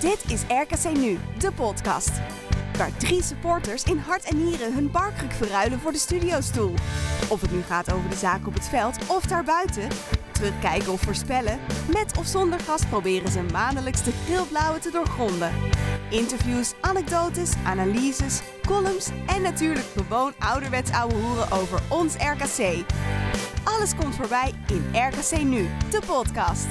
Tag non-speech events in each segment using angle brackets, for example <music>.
Dit is RKC Nu, de podcast. Waar drie supporters in hart en nieren hun barkruk verruilen voor de studiostoel. Of het nu gaat over de zaak op het veld of daarbuiten. Terugkijken of voorspellen. Met of zonder gast proberen ze maandelijks de te doorgronden. Interviews, anekdotes, analyses, columns en natuurlijk gewoon ouderwets ouwe hoeren over ons RKC. Alles komt voorbij in RKC Nu, de podcast.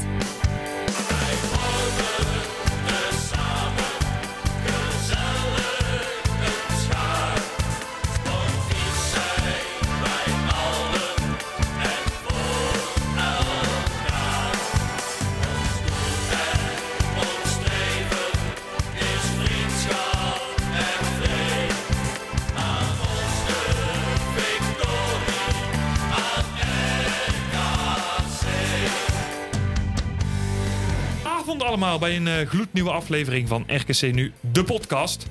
Allemaal bij een eh, gloednieuwe aflevering van RKC Nu, de podcast.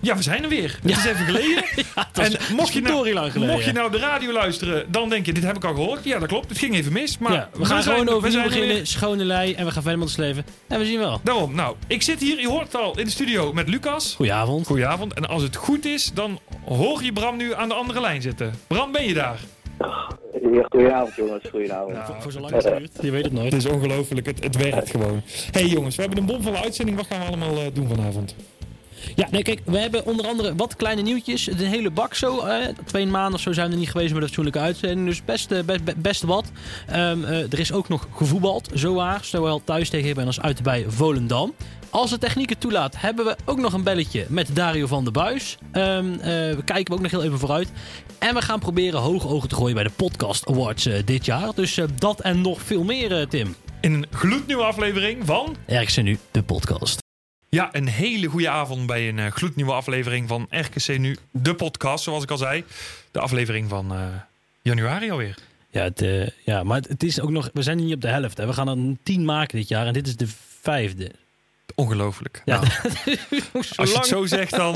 Ja, we zijn er weer. Het is even geleden. <laughs> en mocht je, nou, lang geleden. mocht je nou de radio luisteren, dan denk je, dit heb ik al gehoord. Ja, dat klopt. Het ging even mis. Maar ja, we gaan zijn- gewoon overnieuw er beginnen, schone lei en we gaan verder met ons leven. En we zien wel. Daarom, nou, ik zit hier, je hoort het al, in de studio met Lucas. Goedenavond. Goedenavond. En als het goed is, dan hoor je Bram nu aan de andere lijn zitten. Bram, ben je daar? Goedenavond jongens, goedenavond. Voor, voor zolang het duurt. Je weet het nooit. Het is ongelooflijk, het, het werkt gewoon. hey jongens, we hebben een bomvolle uitzending. Wat gaan we allemaal eh, doen vanavond? Ja, nee, kijk, we hebben onder andere wat kleine nieuwtjes. De hele bak zo. eh, twee maanden of zo zijn we er niet geweest met een fatsoenlijke uitzending. Dus best, eh, best, wat. Ehm, eh, er is ook nog gevoetbald, zo waar. Zowel thuis tegen als uit bij Volendam. Als de techniek het toelaat, hebben we ook nog een belletje met Dario van der Buis. Ehm, eh, we kijken ook nog heel even vooruit. En we gaan proberen hoge ogen te gooien bij de Podcast Awards dit jaar. Dus dat en nog veel meer, Tim. In een gloednieuwe aflevering van... Ergens nu de podcast. Ja, een hele goede avond bij een eh, gloednieuwe aflevering van RKC Nu, de podcast, zoals ik al zei. De aflevering van eh, januari alweer. Ja, het, eh, ja, maar het, is ook nog. We zijn niet op de helft. Hè. We gaan er een tien maken dit jaar en dit is de vijfde. Ongelooflijk. Ja, Nou, <laughs> als je het zo zegt, dan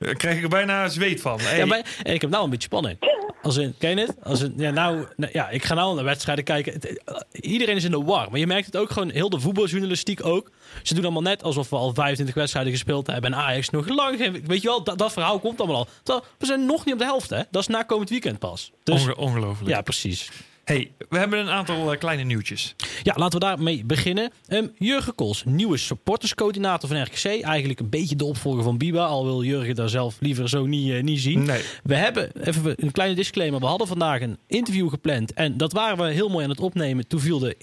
eh, krijg ik er bijna zweet van. Hey, Ja, maar ik heb nou een beetje spanning. Als in, ken je het? Als in, ja, nou, nou, ja, ik ga nou naar wedstrijden kijken. Het- eh, iedereen is in de war. Maar je merkt het ook gewoon, heel de voetbaljournalistiek ook. Ze doen allemaal net alsof we al 25 wedstrijden gespeeld hebben. En Ajax nog lang geen... Weet je wel, dat, dat verhaal komt allemaal al. Terwijl, we zijn nog niet op de helft, hè? Dat is na komend weekend pas. Dus, onge- ongelooflijk. ja, precies. Hey, we hebben een aantal eh, kleine nieuwtjes. Ja, laten we daarmee beginnen. Ehm, Jurgen Kols, nieuwe supporterscoördinator van RKC. Eigenlijk een beetje de opvolger van Biba. Al wil Jurgen daar zelf liever zo niet, eh, niet zien. Nee. We hebben, even een kleine disclaimer. We hadden vandaag een interview gepland. En dat waren we heel mooi aan het opnemen. Toen viel de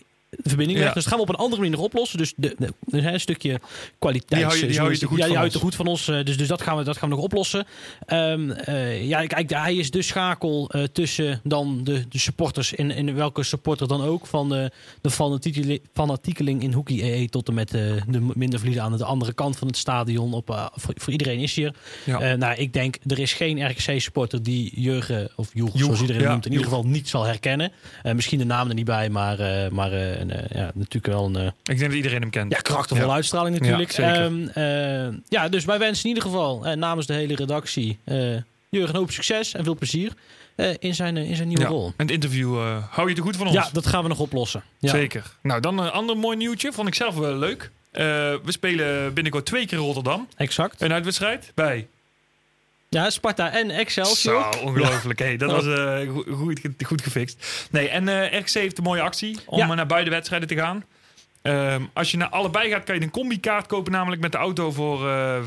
verbinding Ja. weg. Dus dat gaan we op een andere manier nog oplossen. Dus de, de, een stukje kwaliteit. Die hou je- die hou je te goed ja, die van houdt te ons. goed van ons. eh, Dus, dus dat, gaan we, dat gaan we nog oplossen. Ehm, eh, ja, kijk, hij is de schakel eh, tussen dan de, de supporters. In, in welke supporter dan ook. Van de, de fanatiekeli- fanatiekeling in hockey EE tot en met de minder verliezen aan de andere kant van het stadion. Op, voor, voor iedereen is hier. Ja. Nou, ik denk, er is geen RKC-supporter die Jurgen, of Joeg, zoals iedereen ja, noemt, in ieder geval niet zal herkennen. Misschien de naam er niet bij, maar, maar een, eh, ja, natuurlijk wel een eh, Ik denk dat iedereen hem kent. ja, karaktervolle Ja. uitstraling natuurlijk. Ja. Ehm, eh, ja, dus wij wensen in ieder geval namens de hele redactie Jurgen een hoop succes en veel plezier in, zijn, in zijn nieuwe Ja. rol. En het interview hou je te goed van ons. Ja, dat gaan we nog oplossen. Ja. Zeker. Nou, dan een ander mooi nieuwtje. Vond ik zelf wel leuk. We spelen binnenkort twee keer Rotterdam. Exact. Een uitwedstrijd bij. Ja, Sparta en Excelsior. Zo, ongelooflijk. Hey, dat was eh, goed, goed, goed gefixt. Nee, en eh RKC heeft een mooie actie om Ja. eh, naar beide wedstrijden te gaan. Ehm, als je naar allebei gaat, kan je een combi-kaart kopen, namelijk met de auto voor eh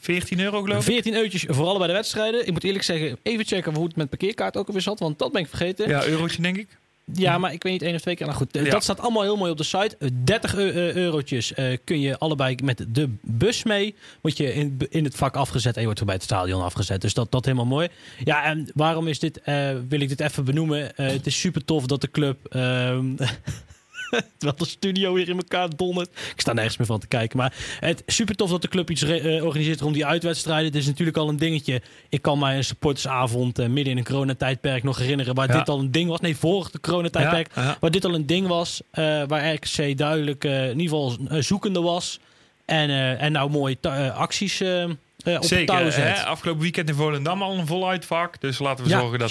14 euro, geloof ik. 14 eurotjes voor allebei de wedstrijden. Ik moet eerlijk zeggen, even checken hoe het met parkeerkaart ook alweer zat, want dat ben ik vergeten. Ja, eurotje denk ik. Ja, maar ik weet niet één of twee keer. Nou goed, eh, Ja. dat staat allemaal heel mooi op de site. Eh, 30 eu- eh, eurotjes eh, kun je allebei met de bus mee. Word je in, in het vak afgezet en je wordt weer bij het stadion afgezet. Dus dat, dat helemaal mooi. Ja, en waarom is dit, eh, wil ik dit even benoemen? Eh, het is super tof dat de club... <laughs> <laughs> Terwijl de studio weer in elkaar dondert. Ik sta nergens meer van te kijken. Maar het is super tof dat de club iets eh, organiseert rond die uitwedstrijden. Het is natuurlijk al een dingetje. Ik kan mij een supportersavond eh, midden in een coronatijdperk nog herinneren. Waar Ja. dit al een ding was. Nee, voor de coronatijdperk. Ja, ja. Waar dit al een ding was. eh, waar RKC duidelijk in ieder geval zoekende was. En, en nou mooie acties op Zeker. zet. Hè? Afgelopen weekend in Volendam al een vol uitvak. Dus laten we zorgen dat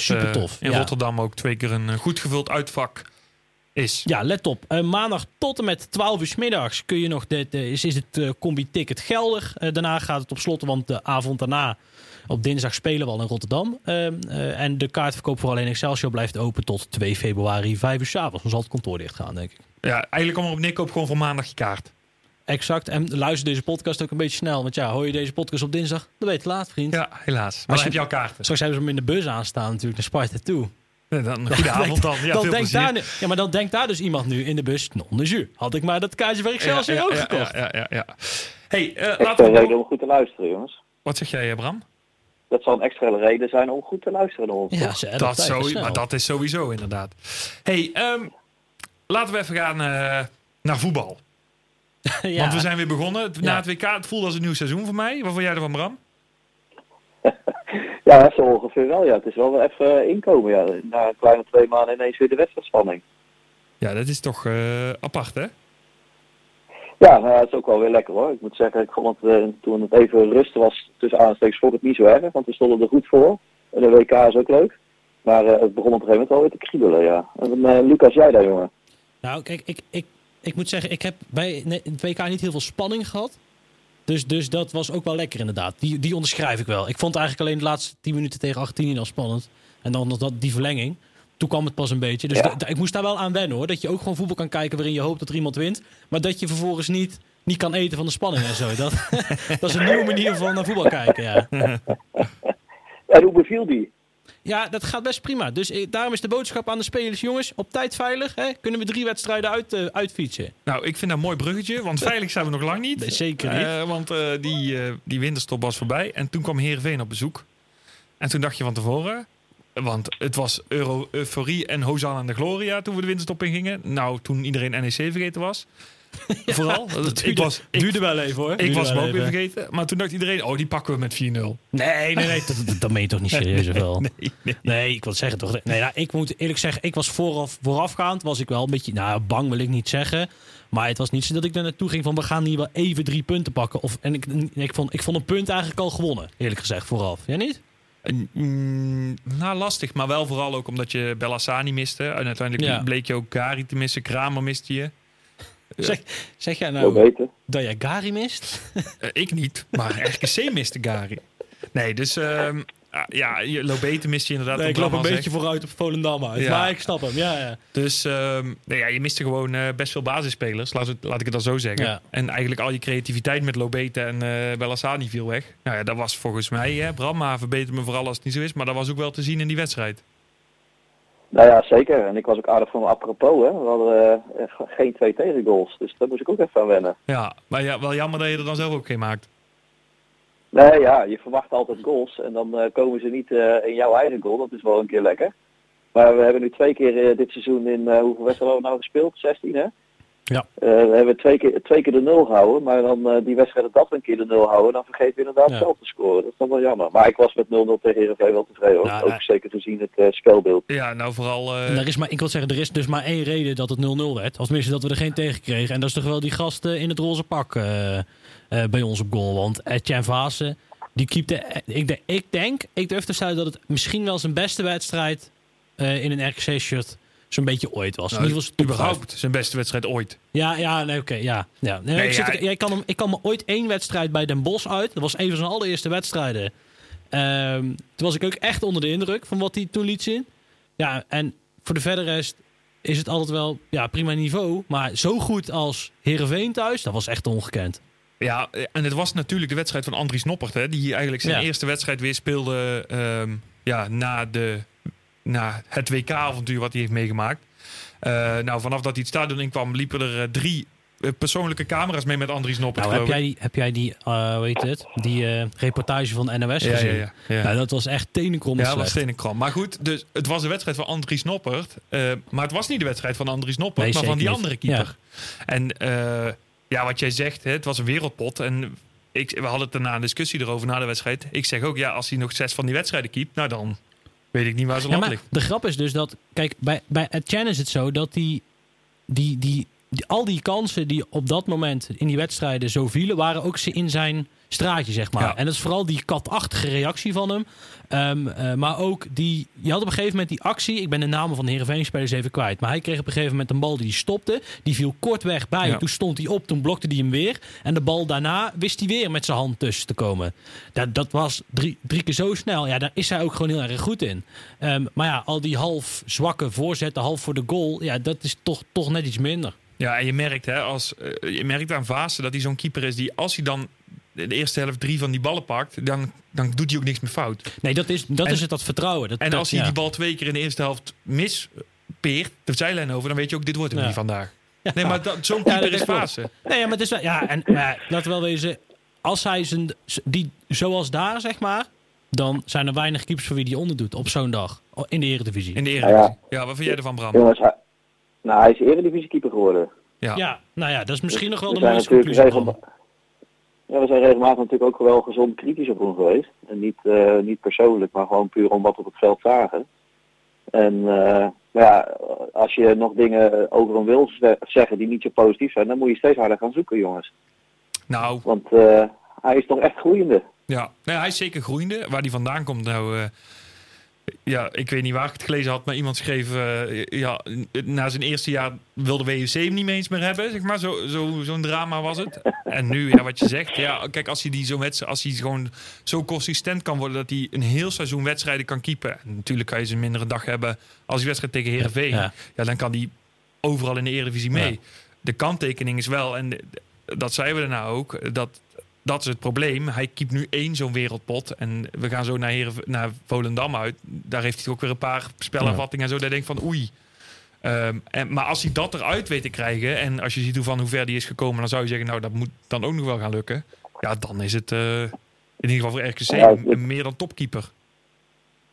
in. Rotterdam ook twee keer een goed gevuld uitvak is. Ja, let op. Eh, maandag tot en met 12 uur middags kun je nog is, is het eh, combi-ticket geldig. Eh, daarna gaat het op slot, want de avond daarna op dinsdag spelen we al in Rotterdam. Ehm, eh, en de kaartverkoop voor alleen Excelsior blijft open tot 2 februari, 5 uur 's avonds. Dan zal het kantoor dicht gaan, denk ik. Ja, eigenlijk kom erop neer, koop gewoon voor maandag je kaart. Exact. En luister deze podcast ook een beetje snel. Want ja, hoor je deze podcast op dinsdag, dan ben je laat, vriend. Ja, helaas. Maar Als dan je- jouw kaarten. Straks hebben ze hem in de bus aanstaan natuurlijk, naar Sparta toe. Ja, dan een goede <laughs> avond dan. Ja, dan veel denkt daar, nu- ja, maar dan denkt daar dus iemand nu in de bus, non de jus. Had ik maar dat kaartje voor Excelsior ja, ook ja, gekocht. Ja, ja, ja, ja. Hey, eh, Extra laten we reden om goed te luisteren, jongens. Wat zeg jij, eh, Bram? Dat zal een extra reden zijn om goed te luisteren naar ons. Ja, ze Dat, zo, maar dat is sowieso inderdaad. Hey, ehm, laten we even gaan eh, naar voetbal. <laughs> ja. Want we zijn weer begonnen. Na Ja. het WK, het voelde als een nieuw seizoen voor mij. Wat vond jij ervan, Bram? Ja, zo ongeveer wel. Ja. Het is wel weer even inkomen. Ja. Na een kleine twee maanden ineens weer de wedstrijdspanning. Ja, dat is toch eh, apart, hè? Ja, nou ja, het is ook wel weer lekker hoor. Ik moet zeggen, ik vond het, eh, toen het even rusten was tussen aanstekens, vond ik het niet zo erg. Want we stonden er goed voor. En de WK is ook leuk. Maar eh, het begon op een gegeven moment wel weer te kriebelen, ja. En, eh, Lucas, jij daar, jongen? Nou, kijk, ik, ik, ik moet zeggen, ik heb bij het WK niet heel veel spanning gehad. Dus, dus dat was ook wel lekker inderdaad. Die, die onderschrijf ik wel. Ik vond eigenlijk alleen de laatste 10 minuten tegen Argentinië al spannend. En dan nog dat, die verlenging. Toen kwam het pas een beetje. Dus Ja. ik moest daar wel aan wennen hoor. Dat je ook gewoon voetbal kan kijken waarin je hoopt dat er iemand wint. Maar dat je vervolgens niet, niet kan eten van de spanning en zo. <laughs> Dat, dat is een nieuwe manier van naar voetbal kijken, ja. <laughs> En hoe beviel die? Ja, dat gaat best prima. Dus eh, daarom is de boodschap aan de spelers, jongens, op tijd veilig. Hè, kunnen we drie wedstrijden uit, eh, uitfietsen. Nou, ik vind dat een mooi bruggetje, want <laughs> veilig zijn we nog lang niet. Nee, zeker niet. Eh, want die, die winterstop was voorbij. En toen kwam Heerenveen op bezoek. En toen dacht je van tevoren... Want het was euro, euforie en Hosanna en de Gloria toen we de winterstop ingingen. Nou, toen iedereen NEC vergeten was. <laughs> Vooral. Dat ik duurde, was, ik, duurde wel even hoor. ik Duurde was hem ook weer vergeten. Maar toen dacht iedereen, oh, die pakken we met 4-0. Nee, nee, nee. <laughs> Dat, dat, dat meen je toch niet serieus of wel? Nee, nee. Nee, ik wil zeggen toch. Nee, ja, ik moet eerlijk zeggen, ik was vooraf, voorafgaand was ik wel een beetje, nou bang wil ik niet zeggen. Maar het was niet zo dat ik er naartoe ging van we gaan hier wel even drie punten pakken. Of, en ik, ik, vond, ik vond een punt eigenlijk al gewonnen, eerlijk gezegd, vooraf. Jij niet? Mm, nou, lastig. Maar wel vooral ook omdat je Bellassani miste. En uiteindelijk Ja. bleek je ook Gari te missen. Kramer miste je. Zeg, zeg jij nou dat jij Gary mist? <laughs> Eh, ik niet, maar RKC miste Gari. Nee, dus ehm, ah, ja, je- Lobete mist je inderdaad. Nee, ik loop een beetje zegt. vooruit op Volendam uit. Ja. Maar ik snap hem, ja, ja. Dus ehm, nee, ja, je miste gewoon eh, best veel basisspelers, laat, het- laat ik het dan zo zeggen. Ja. En eigenlijk al je creativiteit met Lobete en eh Bellassani viel weg. Nou ja, dat was volgens mij, hè, Bram, maar verbeter me vooral als het niet zo is. Maar dat was ook wel te zien in die wedstrijd. Nou ja, zeker. En ik was ook aardig van apropos, hè. We hadden eh, eh, geen twee tegengoals. Dus daar moest ik ook even aan wennen. Ja, maar ja, wel jammer dat je er dan zelf ook geen maakt. Nee, ja, je verwacht altijd goals. En dan eh, komen ze niet in jouw eigen goal. Dat is wel een keer lekker. Maar we hebben nu twee keer dit seizoen in, hoeveel wedstrijden hebben we nou gespeeld? 16, hè? Ja. Eh, we hebben twee keer, twee keer de nul gehouden. Maar dan eh, die wedstrijden dat we een keer de nul houden, dan vergeten we inderdaad Ja. zelf te scoren. Dat is dan wel jammer. Maar ik was met 0-0 tegen Heerenveen wel tevreden. hoor. Ja, ook nou- zeker gezien het eh, spelbeeld. Ja, nou vooral... eh, er is maar, ik wil zeggen, er is dus maar één reden dat het 0-0 werd. Of tenminste dat we er geen tegen kregen. En dat is toch wel die gast eh, in het roze pak eh, eh, bij ons op goal. Want Etienne Vaassen, die keepte... ik, de- ik denk, ik durf te stellen dat het misschien wel zijn beste wedstrijd eh, in een RKC-shirt zo'n beetje ooit was. nou, in ieder geval überhaupt zijn beste wedstrijd ooit. Ja, ja, nee, oké, ja. ja. Nee, Nee, ik, zit ja, ja, ik, kan hem, ik kan me ooit één wedstrijd bij Den Bosch uit. Dat was een van zijn allereerste wedstrijden. Ehm, toen was ik ook echt onder de indruk van wat hij toen liet zien. Ja, en voor de verder rest is het altijd wel ja, prima niveau. Maar zo goed als Heerenveen thuis, dat was echt ongekend. Ja, en het was natuurlijk de wedstrijd van Andries Noppert, hè, die eigenlijk zijn Ja. eerste wedstrijd weer speelde ehm, ja, na, de, na het WK-avontuur wat hij heeft meegemaakt. Eh, nou, vanaf dat hij het stadion inkwam, liepen er eh, drie eh, persoonlijke camera's mee met Andries Noppert. Nou, heb jij die, heb jij die hoe heet het, die reportage van NOS Ja, gezien? ja, ja. Nou, dat was echt tenenkrommend Ja, dat was slecht. stenenkram. Maar goed, dus het was de wedstrijd van Andries Noppert. maar het was niet de wedstrijd van Andries Noppert, Nee, maar van die andere keeper. En ja, wat jij zegt, hè, het was een wereldpot. En ik, we hadden het daarna een discussie erover na de wedstrijd. Ik zeg ook, ja, als hij nog zes van die wedstrijden keept, nou dan weet ik niet waar zijn Ja, land maar ligt. de grap is dus dat, kijk, bij, bij Etienne is het zo dat die, die, die die, al die kansen die op dat moment in die wedstrijden zo vielen, waren ook ze in zijn straatje, zeg maar. Ja. En dat is vooral die katachtige reactie van hem. Ehm, eh, maar ook die, je had op een gegeven moment die actie, ik ben de namen van de Heerenveen-spelers even kwijt, maar hij kreeg op een gegeven moment een bal die stopte, die viel kort weg bij, Ja. toen stond hij op, toen blokte hij hem weer. En de bal daarna wist hij weer met zijn hand tussen te komen. Dat, dat was drie, drie keer zo snel. Ja, daar is hij ook gewoon heel erg goed in. Ehm, maar ja, al die half zwakke voorzetten, half voor de goal, ja, dat is toch, toch net iets minder. Ja, en je merkt, hè, als, eh, je merkt aan Vaassen dat hij zo'n keeper is die als hij dan de eerste helft drie van die ballen pakt, dan, dan doet hij ook niks meer fout. Nee, dat is, dat En- is het, dat vertrouwen. Dat, En dat- als hij ja. die bal twee keer in de eerste helft mispeert, de zijlijn over, dan weet je ook, dit wordt hem Ja. niet vandaag. Ja. Nee, maar dat- zo'n Ja, keeper dat is. Vaassen. Nee, maar het is wel, ja, en maar laten we wel wezen, als hij zijn, die, zoals daar, zeg maar, dan zijn er weinig keepers voor wie die onderdoet op zo'n dag in de Eredivisie. In de Eredivisie. ja. Ja, wat vind jij ervan, Bram? Jongens, hij, nou, hij is eredivisiekeeper geworden. Ja. Ja, nou ja, dat is misschien nog wel We de mooiste conclusie. Ja, we zijn regelmatig natuurlijk ook wel gezond kritisch op hem geweest. En niet, eh, niet persoonlijk, maar gewoon puur om wat op het veld zagen. En eh, ja, als je nog dingen over hem wil ze- zeggen die niet zo positief zijn, dan moet je steeds harder gaan zoeken, jongens. Nou, Want eh, hij is toch echt groeiende. ja. Nee, hij is zeker groeiende. Waar hij vandaan komt, nou... ja, ik weet niet waar ik het gelezen had, maar iemand schreef... eh, ja, na zijn eerste jaar wilde WUC hem niet eens meer hebben, zeg maar. Zo'n zo, zo'n drama was het. En nu, ja, wat je zegt. Ja, kijk, als hij, die zo als hij gewoon zo consistent kan worden... dat hij een heel seizoen wedstrijden kan keepen. En natuurlijk kan je ze een mindere dag hebben als hij wedstrijd tegen Heerenveen. Ja. Ja, dan kan hij overal in de Eredivisie mee. Ja. De kanttekening is wel, en dat zeiden we daarna ook... dat dat is het probleem. Hij keept nu één zo'n wereldpot. En we gaan zo naar, Heren, naar Volendam uit. Daar heeft hij ook weer een paar spelervattingen en zo. Daar denk ik van oei. Ehm, en, maar als hij dat eruit weet te krijgen. En als je ziet hoe van hoe ver die is gekomen. Dan zou je zeggen, nou dat moet dan ook nog wel gaan lukken. Ja, dan is het eh, in ieder geval voor RKC Ja, het- meer dan topkeeper.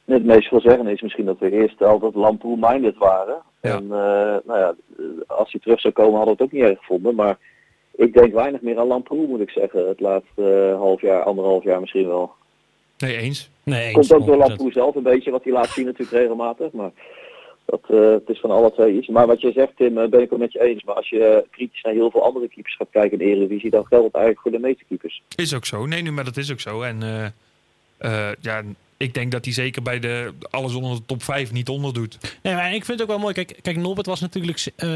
Het meest veelzeggende is misschien dat we eerst altijd Lamproe-minded waren. Ja. En eh, nou ja, als hij terug zou komen hadden we het ook niet erg gevonden. Maar ik denk weinig meer aan Lamproe, moet ik zeggen. Het laatste eh, half jaar, anderhalf jaar misschien wel. Nee, eens. Nee, eens, Komt ook door 100%. Lamproe zelf een beetje, wat hij laat zien natuurlijk regelmatig. Maar dat, eh, het is van alle twee iets. Maar wat je zegt Tim, eh, ben ik het met je eens. Maar als je kritisch naar heel veel andere keepers gaat kijken in de Eredivisie, dan geldt het eigenlijk voor de meeste keepers. Is ook zo. Nee, nu, maar dat is ook zo. En eh, ja, ik denk dat hij zeker bij de alles onder de top 5 niet onderdoet. Nee, maar ik vind het ook wel mooi. Kijk, kijk Norbert was natuurlijk eh,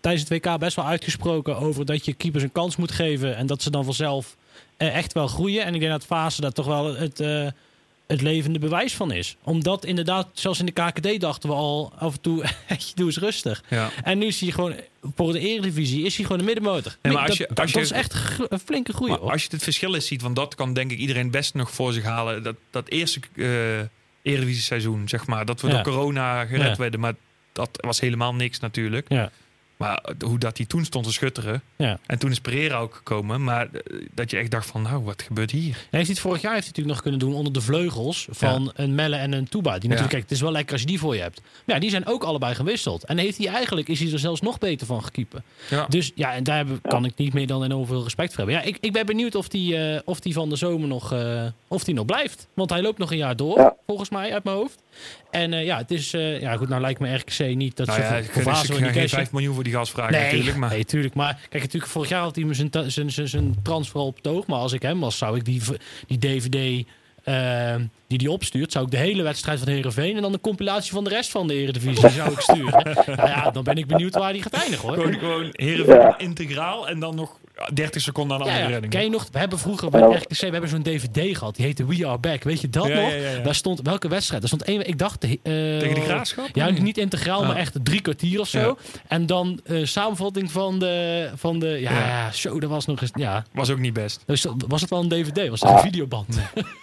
tijdens het WK best wel uitgesproken over dat je keepers een kans moet geven. En dat ze dan vanzelf eh, echt wel groeien. En ik denk dat Fase daar toch wel het, het levende bewijs van is. Omdat inderdaad, zelfs in de KKD dachten we al af en toe, <laughs> doe eens rustig. Ja. En nu is hij gewoon, voor de Eredivisie, is hij gewoon een middenmotor. Nee, maar als dat, je- dat, als je- is echt een flinke groei. Maar als je het verschil eens ziet, want dat kan denk ik iedereen best nog voor zich halen. Dat, dat eerste eh Eredivisie seizoen, zeg maar, dat we Ja. door corona gered Ja. werden. Maar dat was helemaal niks natuurlijk. Ja. Maar hoe dat hij toen stond te schutteren. Ja. En toen is Pereira ook gekomen. Maar eh, dat je echt dacht van, nou, wat gebeurt hier? Hij heeft het vorig jaar heeft hij natuurlijk nog kunnen doen onder de vleugels van een Melle en een Tuba. Die natuurlijk, kijk, het is wel lekker als je die voor je hebt. Maar ja, die zijn ook allebei gewisseld. En heeft hij eigenlijk, is hij er zelfs nog beter van gekiepen. Ja. Dus ja, en daar kan ik niet meer dan enorm veel respect voor hebben. Ja, ik, ik ben benieuwd of die, eh, of die van de zomer nog, eh, of die nog blijft. Want hij loopt nog een jaar door, Ja. volgens mij, uit mijn hoofd. En eh, ja, het is, eh, ja goed, nou lijkt me RKC niet dat nou ze ja, voor, ik voor ga Vazo en die geen cashen. 5 miljoen voor die gas vragen Nee, natuurlijk. Maar nee, tuurlijk. Maar kijk, natuurlijk, vorig jaar had hij me zijn, zijn, zijn, zijn transfer op het oog. Maar als ik hem was, zou ik die, die DVD eh, die die opstuurt, zou ik de hele wedstrijd van Herenveen en dan de compilatie van de rest van de Eredivisie <laughs> zou ik sturen. nou ja, dan ben ik benieuwd waar die gaat eindigen hoor. gewoon, gewoon Heerenveen Ja. integraal en dan nog 30 seconden aan Ja, andere ja. redding. Ken je nog, we hebben vroeger bij. RKC we hebben zo'n DVD gehad. Die heette We Are Back. Weet je dat Ja, nog? ja, ja, ja. Daar stond welke wedstrijd? Daar stond één. Ik dacht. eh, Tegen de graafschap? Ja, niet integraal, Ah. maar echt drie kwartier of zo. Ja. En dan eh, samenvatting van de, van de. Ja, zo, dat was nog eens. Ja, Was ook niet best. dus dat- was het wel een DVD? Was het Ah. een videoband? <laughs>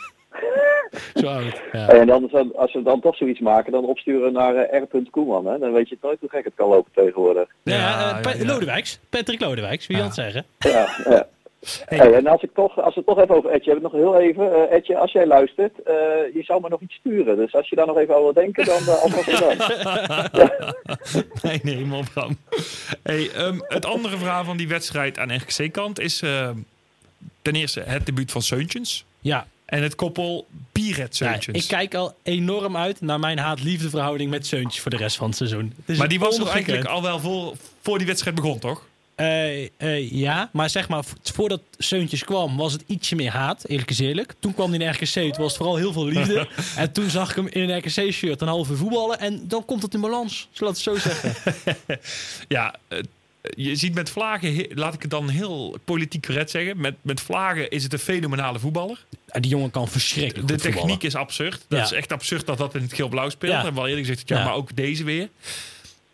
zo oud. Ja. En dan, als we dan toch zoiets maken, dan opsturen naar eh, R.Koeman. Hè? Dan weet je nooit hoe gek het kan lopen tegenwoordig. Ja, Ja, eh, Pa- ja, ja. Lodewijks. Patrick Lodewijks, wie Ja. wil het zeggen? Ja, ja. <laughs> Hey, en als, ik toch, als we het toch even over Etje hebben, nog heel even. eh Etje, als jij luistert, eh, je zou me nog iets sturen. Dus als je daar nog even over wil denken, dan uh, alvast bedankt. <laughs> Nee, nee, man, Bram. Hey, ehm, het andere verhaal van die wedstrijd aan RKC-kant is eh, ten eerste het debuut van Seuntjens. Ja, En het koppel Ja, Bierredzeuntjes. ik kijk al enorm uit naar mijn haat-liefde verhouding met Zeuntjes voor de rest van het seizoen. Het maar die was ongekend. eigenlijk al wel voor, voor die wedstrijd begon, toch? Eh, eh, ja, maar zeg maar, voordat Zeuntjes kwam, was het ietsje meer haat, eerlijk is eerlijk. Toen kwam hij in RKC, toen was het vooral heel veel liefde. <laughs> en toen zag ik hem in een RKC-shirt een uur voetballen. En dan komt het in balans, zullen we het zo zeggen. <laughs> Ja, eh, je ziet met Vlagen, laat ik het dan heel politiek correct zeggen. Met, met Vlagen is het een fenomenale voetballer. En die jongen kan verschrikkelijk De techniek voetballen. is absurd. Dat Ja. is echt absurd dat dat in het geel-blauw speelt. Ja. En wel eerlijk gezegd, ja, Ja. maar ook deze weer.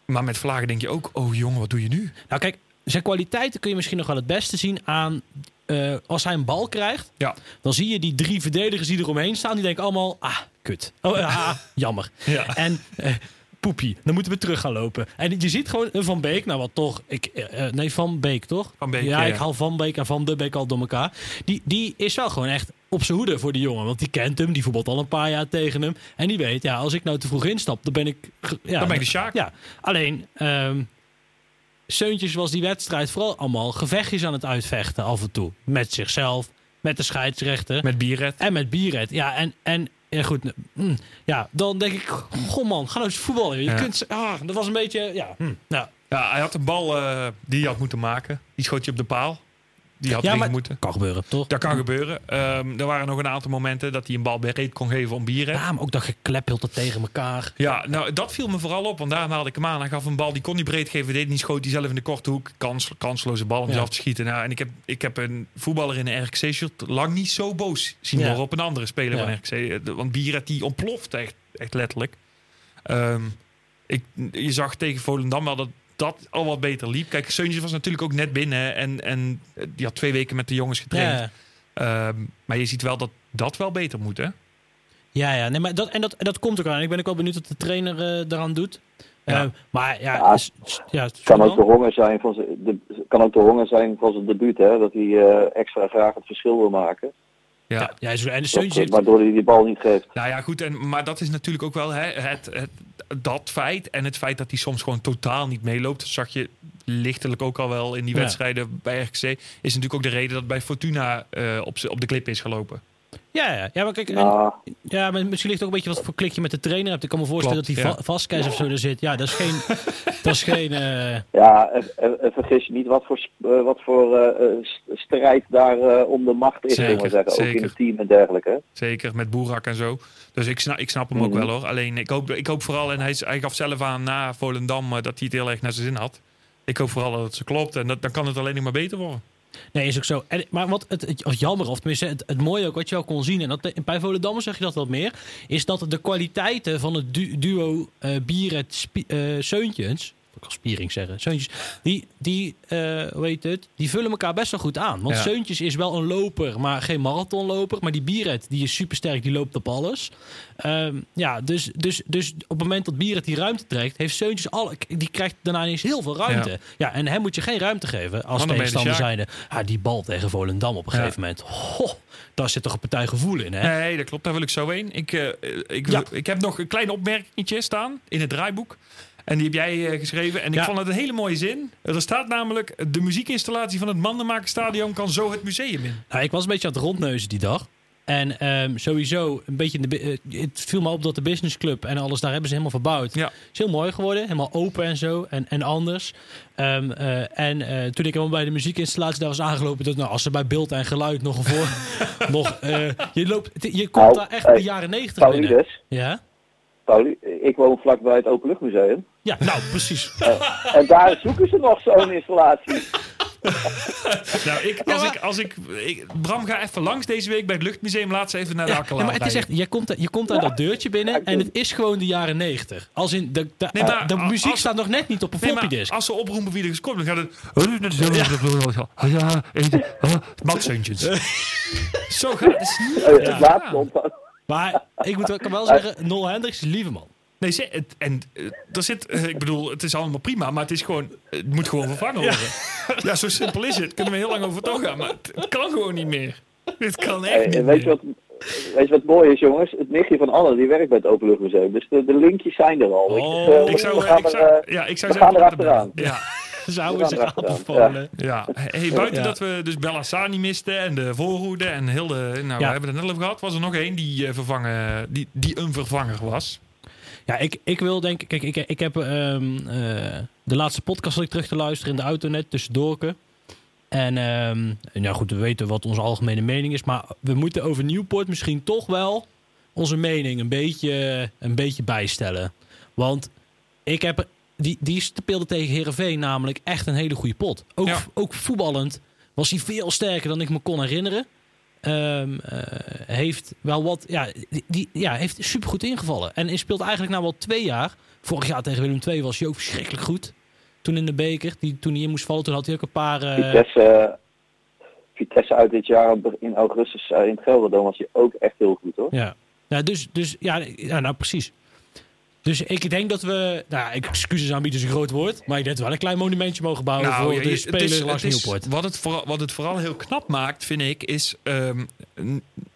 Maar met Vlagen denk je ook, oh jongen, wat doe je nu? Nou kijk, zijn kwaliteiten kun je misschien nog wel het beste zien aan... eh, als hij een bal krijgt, Ja. dan zie je die drie verdedigers die eromheen staan. Die denken allemaal, ah, kut. Oh, ah, jammer. Ja. En eh, poepie, dan moeten we terug gaan lopen. En je ziet gewoon een Van Beek, nou wat toch... Ik, eh, eh, nee, Van Beek toch? Van Beek, ja, ja, ik haal Van Beek en Van de Beek al door elkaar. Die, die is wel gewoon echt op zijn hoede voor die jongen. Want die kent hem, die voetbalt al een paar jaar tegen hem. En die weet, ja, als ik nou te vroeg instap, dan ben ik... Ja, Dan ben ik de Sjaak. Ja, alleen... ehm Seuntjes was die wedstrijd vooral allemaal gevechtjes aan het uitvechten af en toe. Met zichzelf, met de scheidsrechter. Met Bierred. En met Bierred. Ja, en, en ja, goed. mm, ja, dan denk ik, goh man, ga nou eens voetballen. Je Ja. kunt, ah, dat was een beetje, ja. nou, Ja, hij had een bal eh, die hij had moeten maken. Die schoot je op de paal. Die had ja, maar moeten. kan gebeuren, toch? Dat kan gebeuren. Ehm, er waren nog een aantal momenten dat hij een bal bereid kon geven om Bierred. Ja, maar ook dat gekleppelde tegen elkaar. Ja, nou dat viel me vooral op, want daar haalde ik hem aan. Hij gaf een bal, die kon hij breed geven, deed niet, schoot hij zelf in de korte hoek. Kans, kansloze bal om Ja. zelf te schieten. Nou, en ik heb, ik heb een voetballer in een RKC-shirt lang niet zo boos zien Ja. worden op een andere speler Ja. van RKC. Eh, Want Bierret die ontploft echt, echt letterlijk. Ehm, ik, je zag tegen Volendam wel dat dat al wat beter liep. Kijk, Seuntjes was natuurlijk ook net binnen en, en die had twee weken met de jongens getraind. Ja, Ehm, maar je ziet wel dat dat wel beter moet, hè? ja, ja nee, maar dat, en, dat, en dat komt ook aan. Ik ben ook wel benieuwd wat de trainer eh daaraan doet. Ja. Eh, maar ja, Ja, ja kan ook de honger zijn van zijn, de, kan ook de honger zijn van zijn debuut, hè? Dat hij eh, extra graag het verschil wil maken. Ja. ja, ja, zo- en heeft... waardoor hij die bal niet geeft. Nou ja, goed, en, maar dat is natuurlijk ook wel hè, het, het, dat feit. En het feit dat hij soms gewoon totaal niet meeloopt. Dat zag je lichtelijk ook al wel in die Ja. wedstrijden bij RKC. Is natuurlijk ook de reden dat bij Fortuna eh, op, op de clip is gelopen. Ja, ja, ja, maar kijk, en- Ja, maar misschien ligt ook een beetje wat voor klikje met de trainer hebt. Ik kan me voorstellen Klopt, dat die ja. Vasquez of zo er zit. Ja, dat is geen... <laughs> dat is geen eh, ja, en, en- en vergis je niet wat voor, eh, wat voor eh, st- strijd daar eh, om de macht is, Zeker, zullen we zeggen. Ook in het team en dergelijke. Zeker, met Boerak en zo. Dus ik snap, ik snap hem ook Mhm. wel hoor. Alleen ik hoop, ik hoop vooral, en hij, is- hij gaf zelf aan na Volendam dat hij het heel erg naar zijn zin had. Ik hoop vooral dat het zo klopt. En dat, dan kan het alleen nog maar beter worden. Nee, is ook zo. En, maar wat het, het jammer, of tenminste het, het mooie ook wat je wel kon zien, en dat, bij Volendam zeg je dat wat meer, is dat de kwaliteiten van het du- duo eh Bieret Spie- eh, ik kan Spiering zeggen, Seuntjes, die, die eh, hoe heet het, die vullen elkaar best wel goed aan. Want Ja. Seuntjes is wel een loper, maar geen marathonloper. Maar die Bieret, die is supersterk, die loopt op alles. Ehm, ja, dus, dus, dus op het moment dat Bieret die ruimte trekt, heeft Seuntjes al, die krijgt daarna ineens heel veel ruimte. Ja, Ja. en hem moet je geen ruimte geven als de tegenstander zijnde. Ah, die bal tegen Volendam op een Ja. gegeven moment. Ho, daar zit toch een partij gevoel in, hè? Nee, dat klopt. Daar wil ik zo heen. Ik, eh, ik, Ja. ik heb nog een klein opmerkingetje staan in het draaiboek. En die heb jij eh, geschreven. En ik Ja. vond het een hele mooie zin. Er staat namelijk... De muziekinstallatie van het Mandenmakerstadion kan zo het museum in. Nou, ik was een beetje aan het rondneuzen die dag. En ehm, sowieso, een beetje in de, eh, het viel me op dat de business club en alles, daar hebben ze helemaal verbouwd. Ja. is heel mooi geworden, helemaal open en zo en, en anders. Ehm, eh, en eh, toen ik helemaal bij de muziekinstallatie daar was aangelopen, dat nou, als ze bij beeld en geluid nog een voor, <laughs> nog, eh, je loopt, je komt Nou, daar echt de jaren negentig binnen. Paulides, Ja? Pauli, ik woon vlakbij het Openluchtmuseum. Ja, nou precies. <laughs> En daar zoeken ze nog zo'n installatie. <laughs> Nou, ik, als, ik, als ik, ik... Bram, ga even langs deze week bij het Luchtmuseum. Laat ze even naar de Ja, Akkelaar nee, maar het is echt, je komt, daar- je komt daar dat deurtje binnen en het is gewoon de jaren negentig. Als in, de, de, Nee, maar de als- muziek als- staat nog net niet op een Nee, floppy disk. als ze oproepen wie er is komt, dan gaat het... <laughs> Mats Seuntjens. Zo gaat het. is niet- Ja. Het laatste. Maar ik moet wel- ik kan wel <laughs> zeggen, Nol Hendricks is een lieve man. Nee, ze- het, en eh, er zit, eh, ik bedoel, het is allemaal prima, maar het is gewoon, het moet gewoon vervangen worden. <laughs> Ja, zo simpel is het. Kunnen we heel lang over doorgaan, maar het, het kan gewoon niet meer. Dit kan echt niet weet, je meer. wat, weet je wat mooi is, jongens? Het nichtje van Anne, die werkt bij het Openluchtmuseum. Dus de, de linkjes zijn er al. je. Oh, Dus, eh, Ik zou, we gaan ik er, zou, eh, ja, ik zou we zeggen, gaan erachteraan. Ja. <laughs> <laughs> zouden ja. aanbevolen. Ja, hey, buiten Ja. dat we dus Bellassani misten en de voorhoede en heel de... Nou, Ja. we hebben het net over gehad. Was er nog één die, eh, vervangen, die, die een vervanger was. Ja, ik, ik wil denk Kijk, ik, ik heb ehm, eh, de laatste podcast dat ik terug te luisteren in de auto net tussendoor. En ehm ja, goed, we weten wat onze algemene mening is. Maar we moeten over Newport misschien toch wel onze mening een beetje, een beetje bijstellen. Want ik heb. Die, die speelde tegen Herenveen namelijk echt een hele goede pot. Ook, Ja. ook voetballend was hij veel sterker dan ik me kon herinneren. Ehm, eh, heeft wel wat. Ja, die, die- ja, heeft supergoed ingevallen. En hij speelt eigenlijk nou wel twee jaar. Vorig jaar tegen Willem II was hij ook verschrikkelijk goed. Toen in de beker, die, toen hij in moest vallen, toen had hij ook een paar. eh, Vitesse, eh, Vitesse uit dit jaar in augustus eh, in het Gelderdoom was hij ook echt heel goed hoor. Ja, nou, dus, dus ja, ja, nou precies. Dus ik denk dat we, nou, excuses aanbieden is een groot woord, maar ik denk dat we wel een klein monumentje mogen bouwen voor ja, de je- speler langs het is- Nieuwpoort. wat, het vooral, wat het vooral heel knap maakt, vind ik, is... ehm,